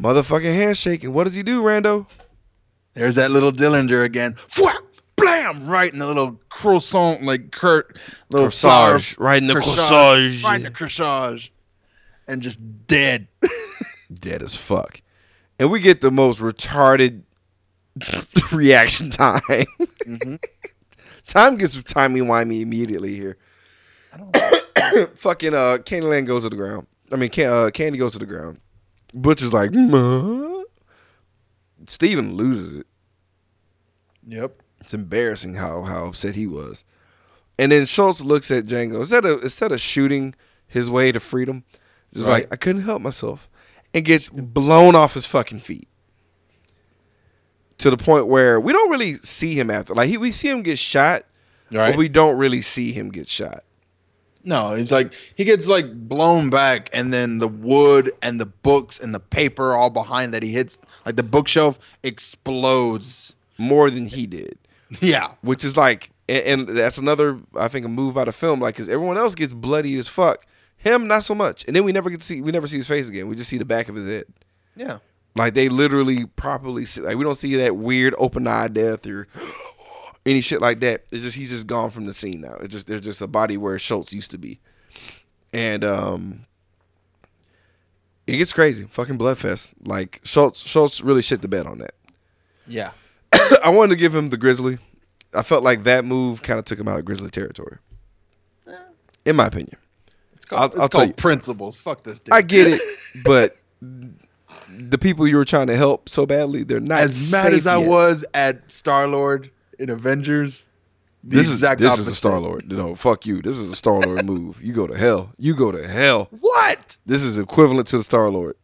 motherfucking handshake, and what does he do, Rando? There's that little Derringer again. Fwah! Blam! Right in the little croissant, like Kurt, little Corsage, flower- right in the corsage. right in the corsage, and just dead. *laughs* dead as fuck. And we get the most retarded *laughs* reaction time. *laughs* Time gets timey wimey immediately here. *coughs* Fucking uh, Candyland goes to the ground. I mean, can, uh, Candie goes to the ground. Butch is like, "Ma?" Stephen loses it. Yep. It's embarrassing how how upset he was. And then Schultz looks at Django instead of instead of shooting his way to freedom, just Right. like I couldn't help myself, and gets blown off his fucking feet. To the point where we don't really see him after, like he, we see him get shot, Right. but we don't really see him get shot. No, it's like he gets like blown back, and then the wood and the books and the paper all behind that he hits, like the bookshelf explodes. More than he did, *laughs* Yeah. which is like, and, and that's another I think a move by the film, like because everyone else gets bloody as fuck, him not so much, and then we never get to see we never see his face again. We just see the back of his head. Yeah. Like they literally properly like we don't see that weird open eye death or *gasps* any shit like that. It's just he's just gone from the scene now. It's just there's just a body where Schultz used to be, and um, it gets crazy. Fucking bloodfest. Like Schultz Schultz really shit the bed on that. Yeah. *coughs* I wanted to give him the Grizzly. I felt like that move kind of took him out of Grizzly territory, in my opinion. It's called, I'll- it's I'll tell called you. principles. Fuck this dude. I get it, *laughs* but the people you were trying to help so badly, they're not as mad as I yet. was at Star Lord in Avengers, this is this opposite. is a Star Lord. No, fuck you. This is a Star Lord *laughs* move. You go to hell. You go to hell. What? This is equivalent to the Star Lord.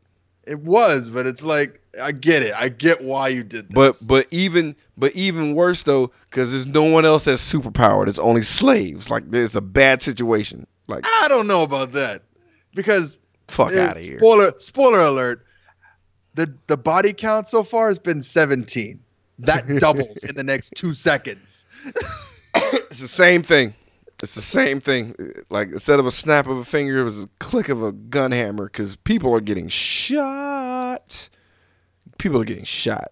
It was, but it's like I get it. I get why you did this. But but even but even worse though, because there's no one else that's superpowered. It's only slaves. Like there's a bad situation. Like I don't know about that because fuck out of here. Spoiler spoiler alert. The the body count so far has been 17. That *laughs* doubles in the next 2 seconds. *coughs* It's the same thing. It's the same thing. Like instead of a snap of a finger, it was a click of a gun hammer because people are getting shot. People are getting shot,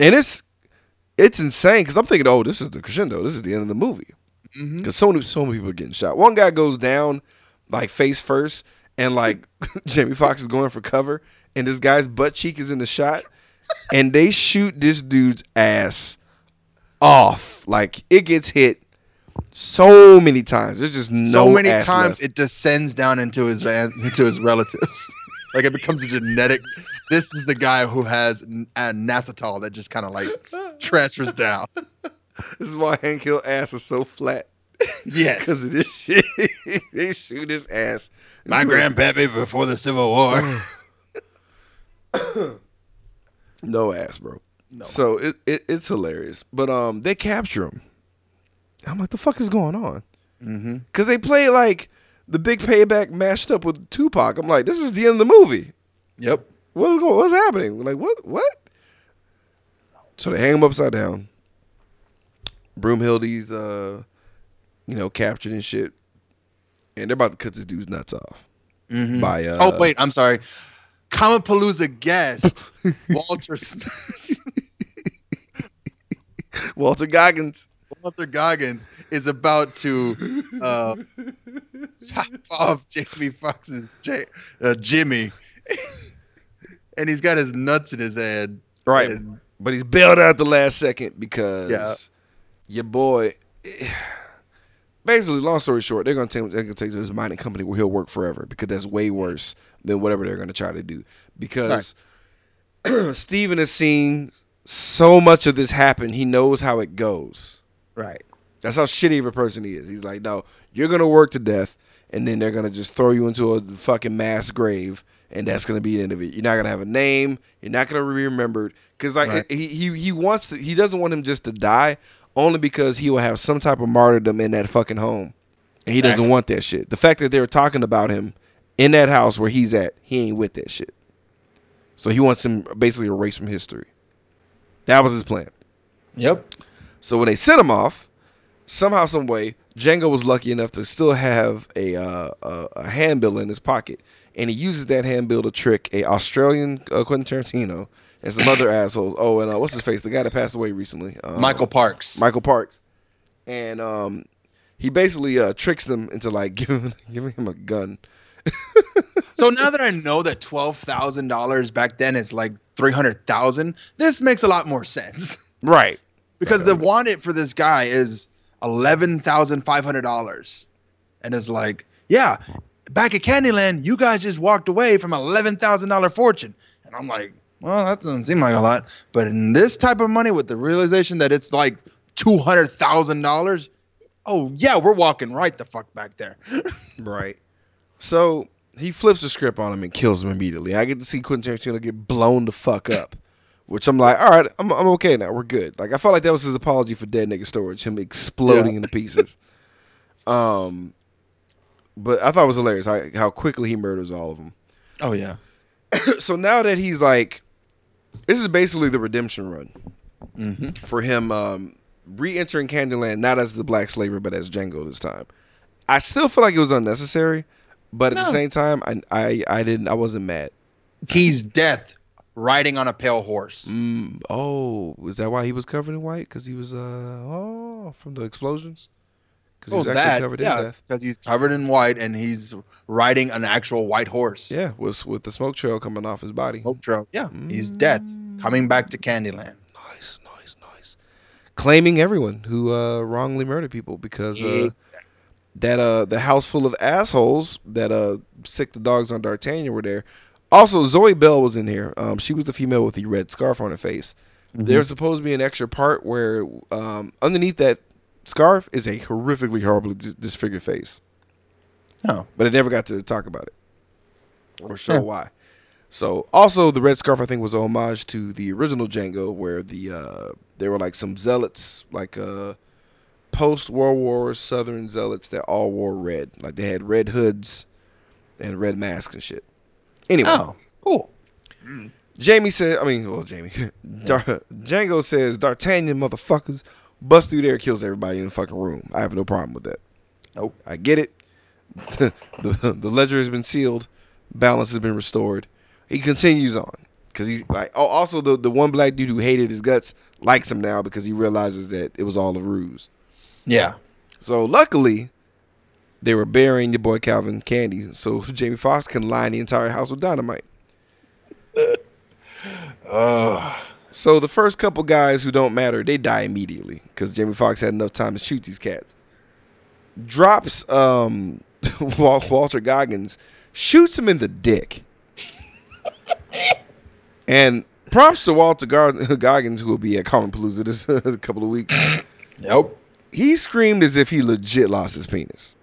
and it's it's insane because I'm thinking, oh, this is the crescendo. This is the end of the movie mm-hmm. because so many so many people are getting shot. One guy goes down like face first, and like *laughs* Jamie Foxx is going for cover, and this guy's butt cheek is in the shot, and they shoot this dude's ass off. Like it gets hit so many times. There's just no so many times left. it descends down into his into his relatives. *laughs* like it becomes a genetic. This is the guy who has a Nasatol that just kind of like transfers down. *laughs* This is why Hank Hill ass is so flat Yes, because of this *laughs* shit. they shoot his ass. my grandpappy before the Civil War. *sighs* *coughs* no ass, bro. No. So it, it it's hilarious, but um they capture him. I'm like, the fuck is going on? mm-hmm. Because they play like the big payback mashed up with Tupac. I'm like, this is the end of the movie. Yep. What's going? What's happening? Like what? What? So they hang him upside down. Broomhilda's, uh, you know, captured and shit, and they're about to cut this dude's nuts off. Mhm. By uh, oh wait, I'm sorry. Comicpalooza guest *laughs* Walter Snipes. *laughs* Walter Goggins. Walter Goggins is about to uh, chop off Jamie Foxx's J- uh, Jimmy, *laughs* and he's got his nuts in his head. Right. And- But he's bailed out the last second because Yeah. your boy. *sighs* Basically, long story short, they're gonna take they're gonna take to this mining company where he'll work forever because that's way worse than whatever they're gonna try to do. Because *clears throat* Stephen has seen so much of this happen, he knows how it goes. right. That's how shitty of a person he is. He's like, no, you're gonna work to death, and then they're gonna just throw you into a fucking mass grave, and that's gonna be the end of it. You're not gonna have a name. You're not gonna be remembered because like Right. he, he he wants to. He doesn't want him just to die, only because he will have some type of martyrdom in that fucking home, and he doesn't want that shit. The fact that they were talking about him in that house where he's at, he ain't with that shit. So he wants him basically erased from history. That was his plan. Yep. So when they sent him off, somehow, some way, Django was lucky enough to still have a uh, a, a handbill in his pocket, and he uses that handbill to trick a Australian uh, Quentin Tarantino and some other *coughs* assholes. Oh, and uh, what's his face? The guy that passed away recently, um, Michael Parks. Michael Parks, and um, he basically uh, tricks them into like *laughs* giving giving him a gun. So now that I know that twelve thousand dollars back then is like three hundred thousand, this makes a lot more sense. Right. because the wanted for this guy is eleven thousand five hundred dollars, and it's like, yeah, back at Candyland, you guys just walked away from an eleven thousand dollar fortune, and I'm like, well, that doesn't seem like a lot, but in this type of money, with the realization that it's like two hundred thousand dollars, oh yeah, we're walking right the fuck back there. *laughs* Right. So he flips the script on him and kills him immediately. I get to see Quentin Tarantino get blown the fuck up, which I'm like, all right, I'm, I'm okay now. We're good. Like I felt like that was his apology for Dead Nigga Storage, him exploding Yeah. into pieces. *laughs* Um, but I thought it was hilarious how, how quickly he murders all of them. oh yeah, *coughs* so now that he's like, this is basically the redemption run hmm for him um, re-entering Candyland, not as the black slaver, but as Django this time. I still feel like it was unnecessary, but at the same time, I, I I didn't I wasn't mad. Key's death riding on a pale horse. Mm, oh, is that why he was covered in white? Because he was uh oh from the explosions. Because he Oh, was actually that covered in yeah, death. because he's covered in white and he's riding an actual white horse. Yeah, was with the smoke trail coming off his body. Smoke trail. Yeah, he's death coming back to Candyland. Nice, nice, nice. Claiming everyone who uh wrongly murdered people because uh, that uh the house full of assholes that uh sick the dogs on D'Artagnan were there. Also, Zoe Bell was in here. Um, she was the female with the red scarf on her face. There's supposed to be an extra part where um underneath that scarf is a horrifically horribly dis- disfigured face, Oh, but it never got to talk about it or show Yeah. why. So, also the red scarf I think was a homage to the original Django, where the uh there were like some zealots, like uh post World War Southern zealots that all wore red, like they had red hoods and red masks and shit. Anyway, oh, cool. Mm. Jamie said, I mean, well, Jamie, mm-hmm. Dar- Django says, D'Artagnan motherfuckers bust through there, kills everybody in the fucking room. I have no problem with that. Nope. I get it. *laughs* the the ledger has been sealed, balance has been restored. He continues on because he's like, oh, also the the one black dude who hated his guts likes him now because he realizes that it was all a ruse. Yeah. So luckily, they were burying your boy Calvin Candie, so Jamie Foxx can line the entire house with dynamite. *laughs* Oh, So the first couple guys who don't matter, they die immediately because Jamie Foxx had enough time to shoot these cats. Drops um, *laughs* Walter Goggins, shoots him in the dick, *laughs* and props to Walter Gar- Goggins who will be at Comicpalooza this a couple of weeks. yep. He screamed as if he legit lost his penis.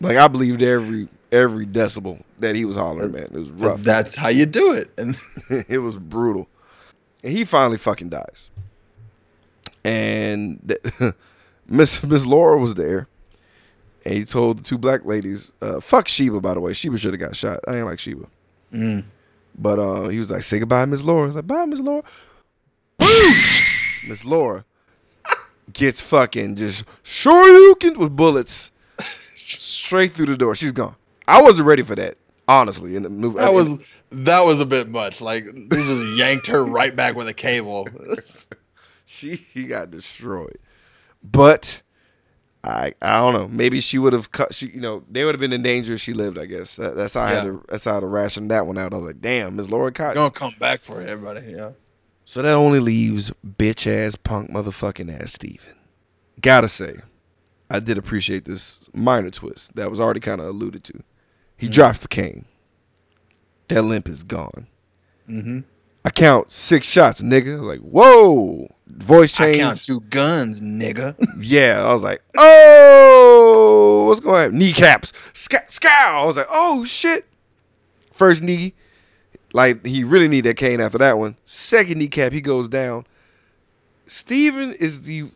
Like I believed every every decibel that he was hollering, man. It was rough. That's how you do it. And *laughs* *laughs* it was brutal. And he finally fucking dies. And th- *laughs* Miss Miss Laura was there. And he told the two black ladies, uh, fuck Sheba, by the way. Sheba should have got shot. I ain't like Sheba. Mm. But uh, he was like, say goodbye, Miss Laura. I was like, bye, Miss Laura. Miss Laura gets fucking just sure you can with bullets straight through the door. She's gone. I wasn't ready for that. Honestly, in the movie, That was that was a bit much. Like they just yanked her right back with a cable. *laughs* she he got destroyed. But I I don't know. Maybe she would have cut. She you know they would have been in danger if she lived. I guess that, that's how I had to that's how I had to ration that one out. I was like, damn, Miss Laura Cotton. Gonna come back for everybody. Yeah. So that only leaves bitch ass punk motherfucking ass Stephen. Gotta say, I did appreciate this minor twist that was already kind of alluded to. He drops the cane. That limp is gone. Mm-hmm. I count six shots, nigga. Like, whoa. Voice change. I count two guns, nigga. *laughs* Yeah, I was like, oh, what's going on? Kneecaps. Scow. Scow. I was like, oh, shit. First knee, like, he really need that cane after that one. Second kneecap, he goes down. Stephen is the,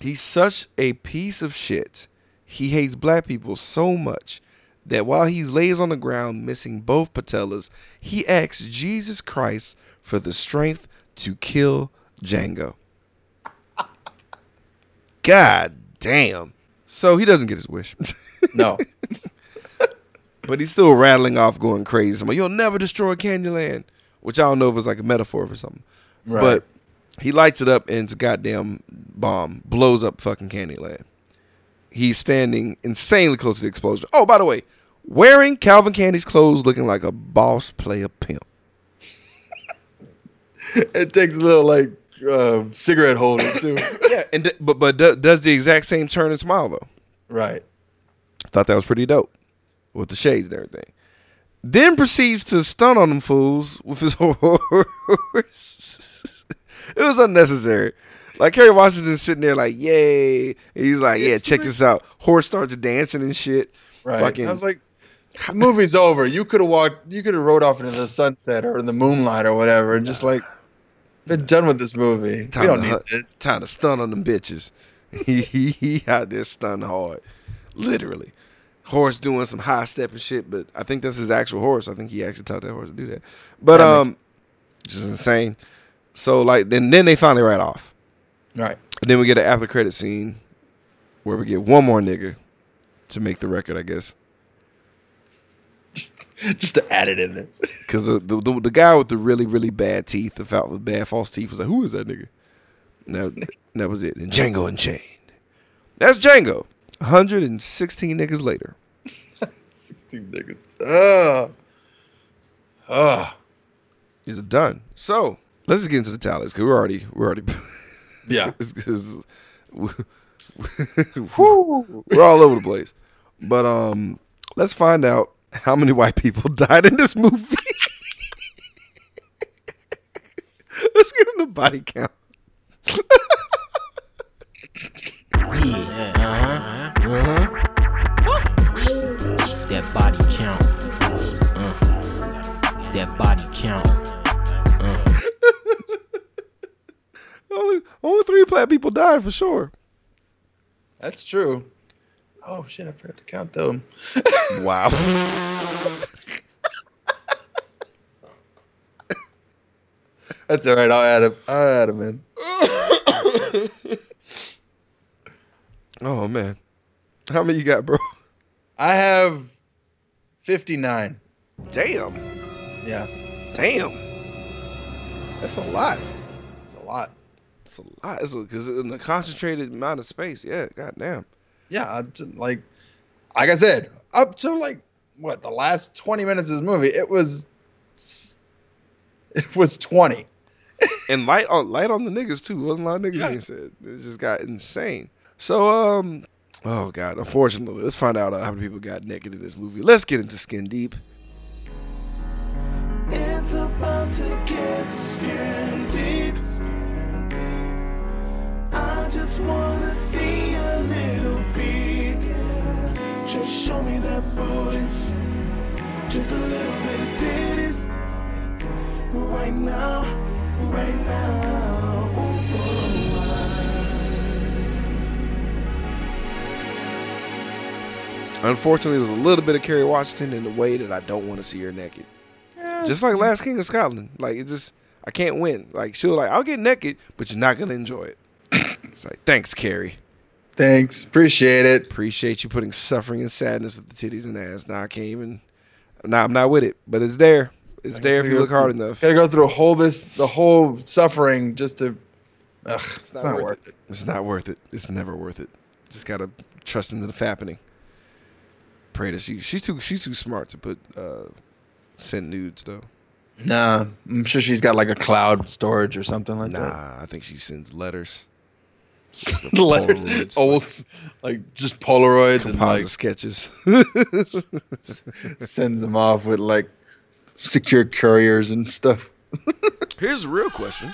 he's such a piece of shit. He hates black people so much that while he lays on the ground missing both patellas, he asks Jesus Christ for the strength to kill Django. *laughs* God damn. So he doesn't get his wish. No. *laughs* but he's still rattling off, going crazy. Somebody, You'll never destroy Candyland. Which I don't know if it's like a metaphor for something. Right. But he lights it up and it's a goddamn bomb. Blows up fucking Candyland. He's standing insanely close to the explosion. Oh, by the way, wearing Calvin Candie's clothes looking like a boss player pimp. *laughs* it takes a little like uh, cigarette holder too. *laughs* Yeah, and d- but but do- does the exact same turn and smile though. right. Thought that was pretty dope with the shades and everything. Then proceeds to stun on them fools with his *laughs* horse. it was unnecessary. Like Kerry Washington sitting there like, yay. And he's like, yeah, check this out. Horse starts dancing and shit. Right. Fucking- I was like, the movie's over. You could have walked. You could have rode off into the sunset or in the moonlight or whatever, and just like been done with this movie. Time we don't to need this. Time to stun on them bitches. *laughs* he, he, he out there stun hard. Literally. Horse doing some high step and shit, but I think that's his actual horse. I think he actually taught that horse to do that. But That makes- um just insane. So like then then they finally ride off. Right. And then we get an after credit scene where we get one more nigga to make the record, I guess. Just *laughs* just to add it in there. Because the, the, the the guy with the really really bad teeth, the with bad false teeth, was like, "Who is that nigga?" And that, *laughs* that was it. And Django Unchained. That's Django. 116 niggas later. Sixteen niggas. Ugh. Ugh. He's done. So let's just get into the tallies because we're already we're already *laughs* Yeah. *laughs* it's- it's- *laughs* we're all over the place. But um, let's find out how many white people died in this movie. let's give them the body count. That body count. Uh. That body count. *laughs* Only only three black people died for sure. That's true. Oh shit! I forgot to count them. Wow. *laughs* That's all right. I'll add them. I'll add them in. oh man, how many you got, bro? I have fifty-nine. Damn, Yeah, damn. That's a lot. it's a lot. It's a lot. It's because in the concentrated amount of space. Yeah, goddamn. Yeah, I d- like, like I said, up to like what the last twenty minutes of this movie, it was, it was twenty. *laughs* And light on light on the niggas too. Wasn't a lot of niggas Yeah. being said. It just got insane. So um, oh god. Unfortunately, let's find out uh, how many people got naked in this movie. Let's get into skin deep. It's about to get skin deep. I just wanna see a little. Just show me that booty. Just a little bit of titties. Right now, Unfortunately, there's a little bit of Kerry Washington in the way that I don't want to see her naked. Just like Last King of Scotland. Like it just I can't win. Like she'll like I'll get naked, but you're not gonna enjoy it. *laughs* it's like thanks, Kerry. Thanks, appreciate it. Appreciate you putting suffering and sadness with the titties and ass. Now I can't even Nah, I'm not with it, but it's there. It's there if you look hard enough. Gotta go through a whole this the whole suffering just to. Ugh, it's, not, worth it. It's not worth it. It's never worth it. Just gotta trust into the fappening. Pray that she she's too she's too smart to put uh send nudes though. Nah, I'm sure she's got like a cloud storage or something like that. Nah, I think she sends letters, that. *laughs* Letters, Polaroids, old, like just Polaroids and like sketches. *laughs* sends them off with like secure couriers and stuff. *laughs* Here's the real question: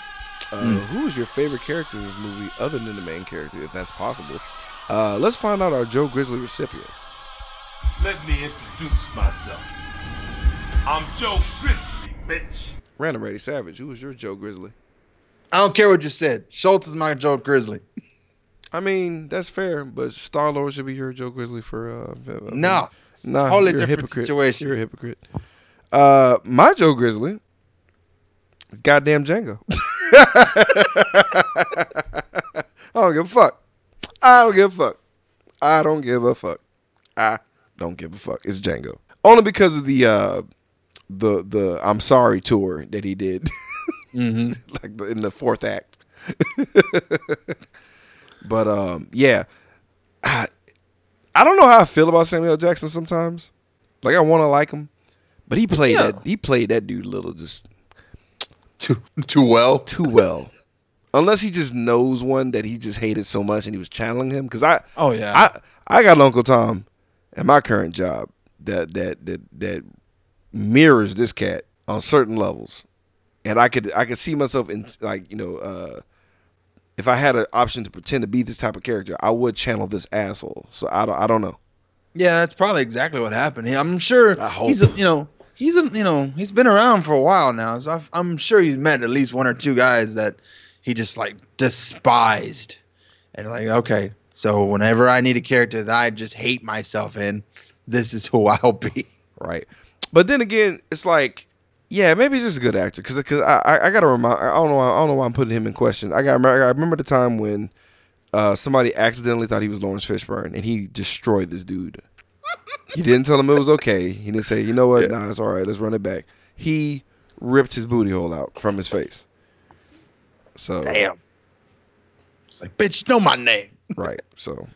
uh, Hmm. Who is your favorite character in this movie, other than the main character, if that's possible? Uh, let's find out our Joe Grizzly recipient. Let me introduce myself. I'm Joe Grizzly, bitch. Random Ready Savage. Who is your Joe Grizzly? I don't care what you said. Schultz is my Joe Grizzly. I mean, that's fair, but Star Lord should be your Joe Grizzly for. Uh, I mean, No, it's Nah, a totally you're a different hypocrite. situation. You're a hypocrite. Uh, my Joe Grizzly, is goddamn Django. *laughs* I don't give a fuck. I don't give a fuck. I don't give a fuck. I don't give a fuck. It's Django. Only because of the uh, the the I'm sorry tour that he did, *laughs* hmm like in the fourth act. *laughs* but um, yeah, I, I don't know how I feel about Samuel Jackson sometimes. Like I want to like him, but he played Yeah. that he played that dude a little just Too too well. too well. Unless he just knows one that he just hated so much and he was channeling him. Because I Oh yeah. I I got Uncle Tom at my current job that that that that mirrors this cat on certain levels, and I could I could see myself in like you know uh, if I had an option to pretend to be this type of character, I would channel this asshole. So I don't I don't know. Yeah, that's probably exactly what happened. I'm sure I he's you know he's a, you know he's been around for a while now, so I've, I'm sure he's met at least one or two guys that he just like despised, and like okay, so whenever I need a character that I just hate myself in, this is who *laughs* I'll be. right? But then again, it's like, yeah, maybe he's just a good actor because because I, I I gotta remind I don't know I don't know why I'm putting him in question. I got I remember the time when uh, somebody accidentally thought he was Laurence Fishburne and he destroyed this dude. He didn't tell him it was okay. He didn't say, you know what, nah, it's all right, let's run it back. He ripped his booty hole out from his face. So Damn. It's like bitch, know my name. Right, so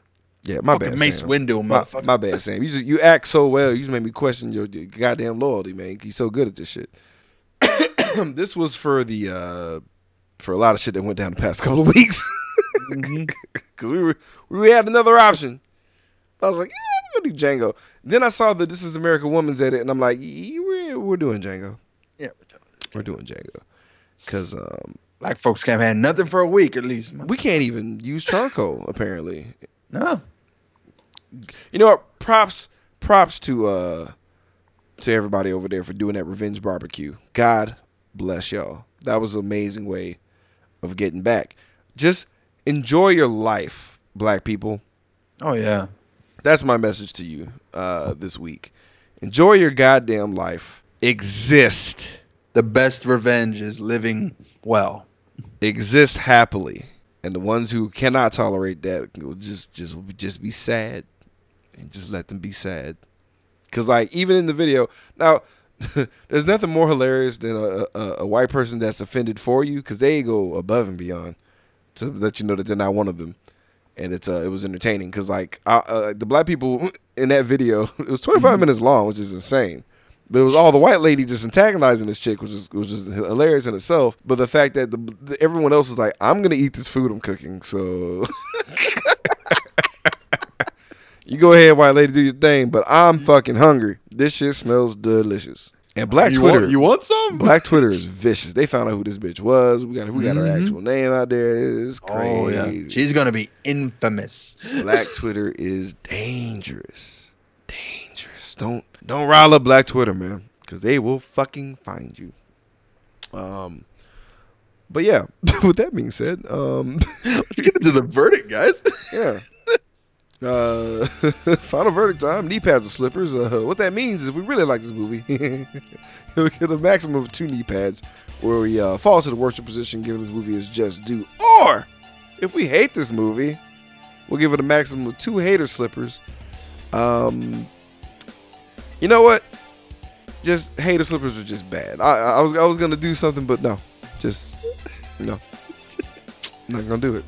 yeah, my Fucking bad. Mace Sam. Windu, My, motherfucker. my bad, Sam. You just you act so well. You just made me question your, your goddamn loyalty, man. You're so good at this shit. *coughs* this was for the uh for a lot of shit that went down the past *laughs* couple of weeks. Mhm. *laughs* Cause we were we had another option. I was like, yeah, we're gonna do Django. Then I saw that This Is America Woman's edit, and I'm like, yeah, we're we're doing Django. Yeah, we're doing it. We're doing Django. Cause um black folks can't have nothing for a week at least. we can't even use charcoal apparently. No, You know what? Props, props to uh to everybody over there for doing that revenge barbecue. God bless y'all. That was an amazing way of getting back. Just enjoy your life, black people. oh yeah. That's my message to you uh this week. Enjoy your goddamn life. Exist. The best revenge is living well. Exist happily. And the ones who cannot tolerate that will just just just be sad and just let them be sad. Cause like even in the video, now *laughs* there's nothing more hilarious than a, a, a white person that's offended for you, cause they go above and beyond to let you know that they're not one of them, and it's uh, it was entertaining. Cause like uh, uh, the black people *laughs* in that video, *laughs* it was 25 minutes long, which is insane. But it was all the white lady just antagonizing this chick, which is which is hilarious in itself. But the fact that the, the everyone else is like, I'm gonna eat this food I'm cooking, so *laughs* you go ahead, white lady, do your thing. But I'm fucking hungry. This shit smells delicious. And Black you Twitter, Want, you want some? Black Twitter is vicious. They found out who this bitch was. We got we got her actual name out there. It's crazy. Oh yeah. She's gonna be infamous. Black Twitter is dangerous. Dangerous. Don't don't rile up Black Twitter, man, because they will fucking find you. Um, but yeah. *laughs* with that being said, um, *laughs* Let's get into the verdict, guys. yeah. *laughs* Uh, final verdict time. Knee pads or slippers. Uh, what that means is, if we really like this movie, we get a maximum of two knee pads, where we uh, fall to the worship position, given this movie is just due. Or if we hate this movie, we'll give it a maximum of two hater slippers. Um, you know what? just hey, the slippers were just bad. I, I was I was gonna do something, but no, just no, *laughs* not gonna do it.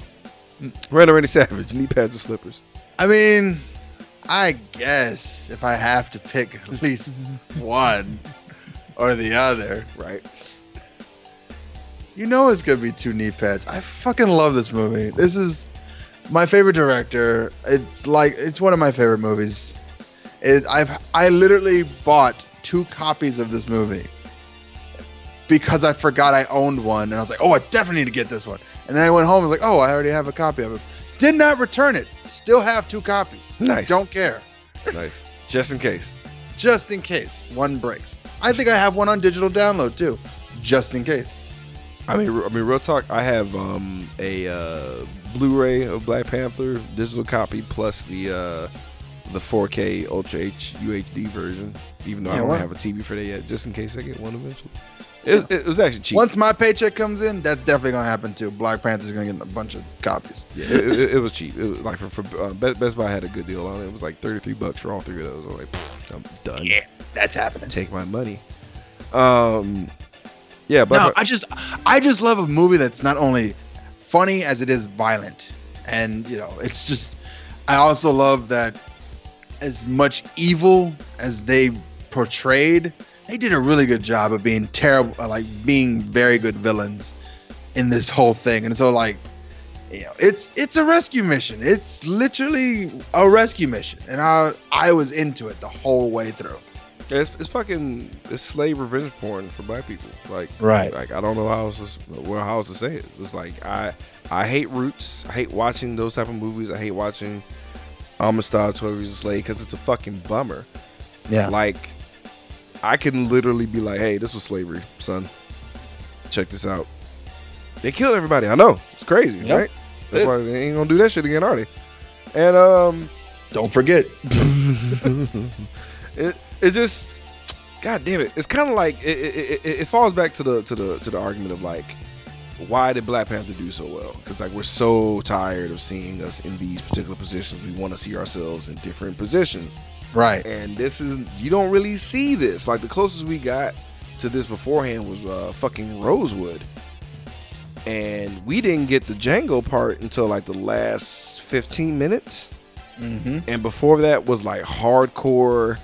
Random Randy Savage, knee pads or slippers. I mean, I guess if I have to pick at least one or the other, Right. you know it's gonna be two knee pads. I fucking love this movie. This is my favorite director. It's like it's one of my favorite movies. It, I've I literally bought two copies of this movie because I forgot I owned one, and I was like, oh, I definitely need to get this one. And then I went home and was like, oh, I already have a copy of it. Did not return it. Still have two copies. Nice. Don't care. Nice. Just in case. just in case one breaks. I think I have one on digital download too, just in case. I mean, I mean, real talk. I have um, a uh, Blu-ray of Black Panther, digital copy, plus the uh, the 4K Ultra H UHD version. Even though I don't have a TV for that yet, just in case I get one eventually. It, it was actually cheap. Once my paycheck comes in, that's definitely gonna happen too. Black Panther's gonna get a bunch of copies. yeah, it, it, it was cheap. It was like for, for uh, Best, Buy had a good deal on it. It was like 33 bucks for all three of those. I was like, I'm done. Yeah, that's happening. Take my money. Um, yeah, but No, I just, I just love a movie that's not only funny as it is violent, and you know, it's just. I also love that as much evil as they portrayed, they did a really good job of being terrible, uh, like being very good villains in this whole thing. And so, like, you know, it's it's a rescue mission. It's literally a rescue mission, and I I was into it the whole way through. It's, it's fucking it's slave revenge porn for black people. Like Right. Like I don't know how else to, well how else to say it. It's like I I hate roots. I hate watching those type of movies. I hate watching Amistad a Slave because it's a fucking bummer. Yeah, Like I can literally be like, hey, this was slavery, son. Check this out. They killed everybody. I know it's crazy, Yep. right? That's why they ain't gonna do that shit again, are they? And um, don't forget. *laughs* it it just god damn it it's kind of like it, it, it, it falls back to the to the to the argument of like why did black panther do so well? Because like we're so tired of seeing us in these particular positions. We want to see ourselves in different positions. Right. and this is you don't really see this. Like the closest we got to this beforehand was uh fucking rosewood. And we didn't get the django part until like the last 15 minutes. Mm-hmm. and before that was like hardcore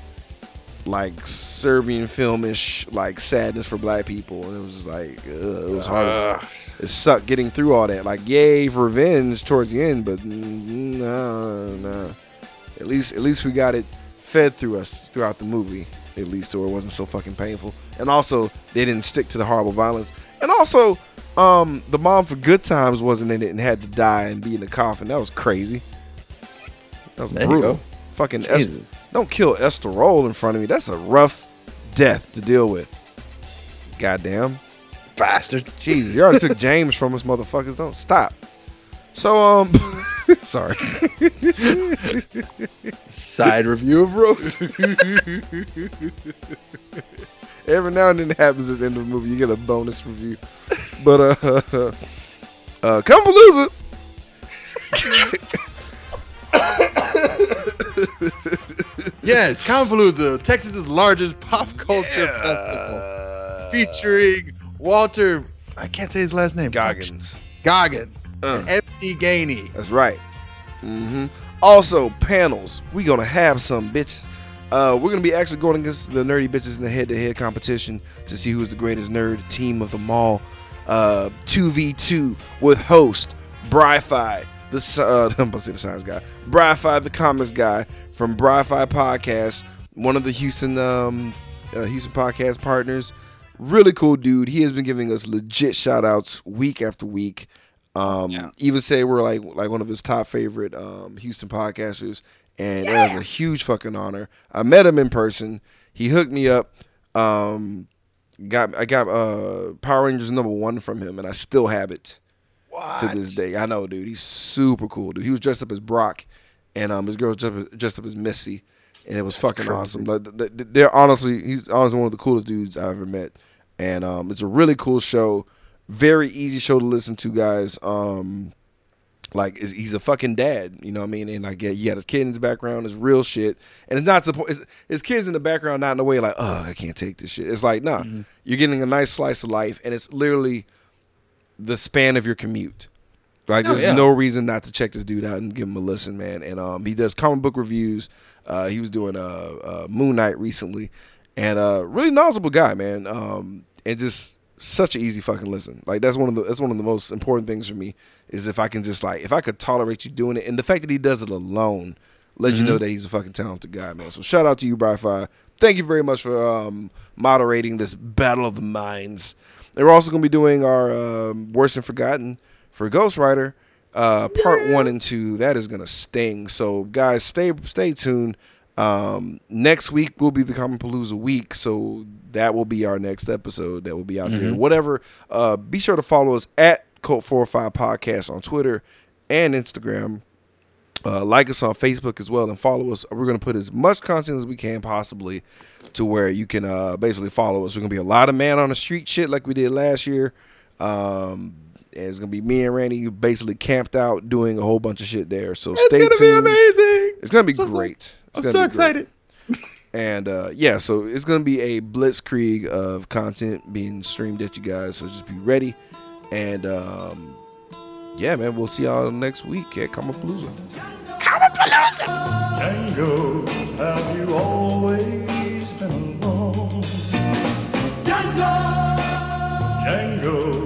like serbian filmish like sadness for black people and it was just like ugh, it was hard as- it sucked getting through all that. Like yay for revenge towards the end but nah nah. At least at least we got it fed through us throughout the movie at least so it wasn't so fucking painful. And also they didn't stick to the horrible violence. And also um the mom for good times wasn't in it and had to die and be in the coffin. That was crazy. That was There you brutal. go. Fucking Esther, Jesus. don't kill Esther Rolle in front of me that's a rough death to deal with goddamn Bastards. Jesus, you already took *laughs* James from us, motherfuckers. Don't stop. So, um, *laughs* sorry. Side review of Rose. *laughs* Every now and then it happens at the end of the movie. You get a bonus review. But, uh, uh, Comicpalooza. *laughs* yes, Comicpalooza, Texas's largest pop culture festival, featuring Walter. I can't say his last name. Goggins. Goggins. Uh. MC Gainey. That's right. hmm Also, panels. We gonna have some bitches. Uh, we're gonna be actually going against the nerdy bitches in the head-to-head competition to see who's the greatest nerd team of them all. Uh, 2v2 with host Bri-Fi, the uh, *laughs* I'm about to say the science guy, Bri-Fi, the comics guy from Bri-Fi Podcast, one of the Houston um, uh, Houston podcast partners. Really cool dude. He has been giving us legit shout outs week after week. Um, Yeah. even say we're like like one of his top favorite um, Houston podcasters, and it was a huge fucking honor. I met him in person. He hooked me up. Um, got I got uh, Power Rangers number one from him, and I still have it What? to this day. I know, dude. He's super cool, dude. He was dressed up as Brock, and um, his girl was dressed up, dressed up as Misty, and it was fucking crazy. awesome. Like, th- th- They're honestly, he's honestly one of the coolest dudes I've ever met, and um, it's a really cool show. Very easy show to listen to, guys. Um, like he's a fucking dad, you know what I mean? And like yeah, he had his kid in his background, it's real shit, and it's not supposed. His kids in the background, not in a way like, oh, I can't take this shit. It's like, nah, Mm-hmm. you're getting a nice slice of life, and it's literally the span of your commute. Like, Oh, there's yeah. no reason not to check this dude out and give him a listen, man. And um, he does comic book reviews. Uh, he was doing uh, uh, Moon Knight recently, and uh, really knowledgeable guy, man. Um, and just such an easy fucking listen. Like that's one of the that's one of the most important things for me is if I can just like if I could tolerate you doing it, and the fact that he does it alone let you know that he's a fucking talented guy, man. So shout out to you, Bri-Fi. Thank you very much for um, moderating this battle of the minds. And we're also going to be doing our um, worst and forgotten for Ghost Rider, uh, part one and two. That is going to sting. So guys, stay stay tuned. Um, next week will be the Comicpalooza week, so that will be our next episode that will be out there. Whatever. Uh, be sure to follow us at Cult Four or Five Podcast on Twitter and Instagram. Uh, like us on Facebook as well and follow us. We're going to put as much content as we can possibly to where you can uh, basically follow us. We're going to be a lot of man on the street shit like we did last year. Um, and it's going to be me and Randy basically camped out doing a whole bunch of shit there. So It's stay gonna be tuned. amazing. It's going to be So great. I'm so great. excited. *laughs* And uh, yeah, so it's going to be a blitzkrieg of content being streamed at you guys. So just be ready. And um, yeah, man, we'll see y'all next week at Comicpalooza. Django, have you always been alone? Django, have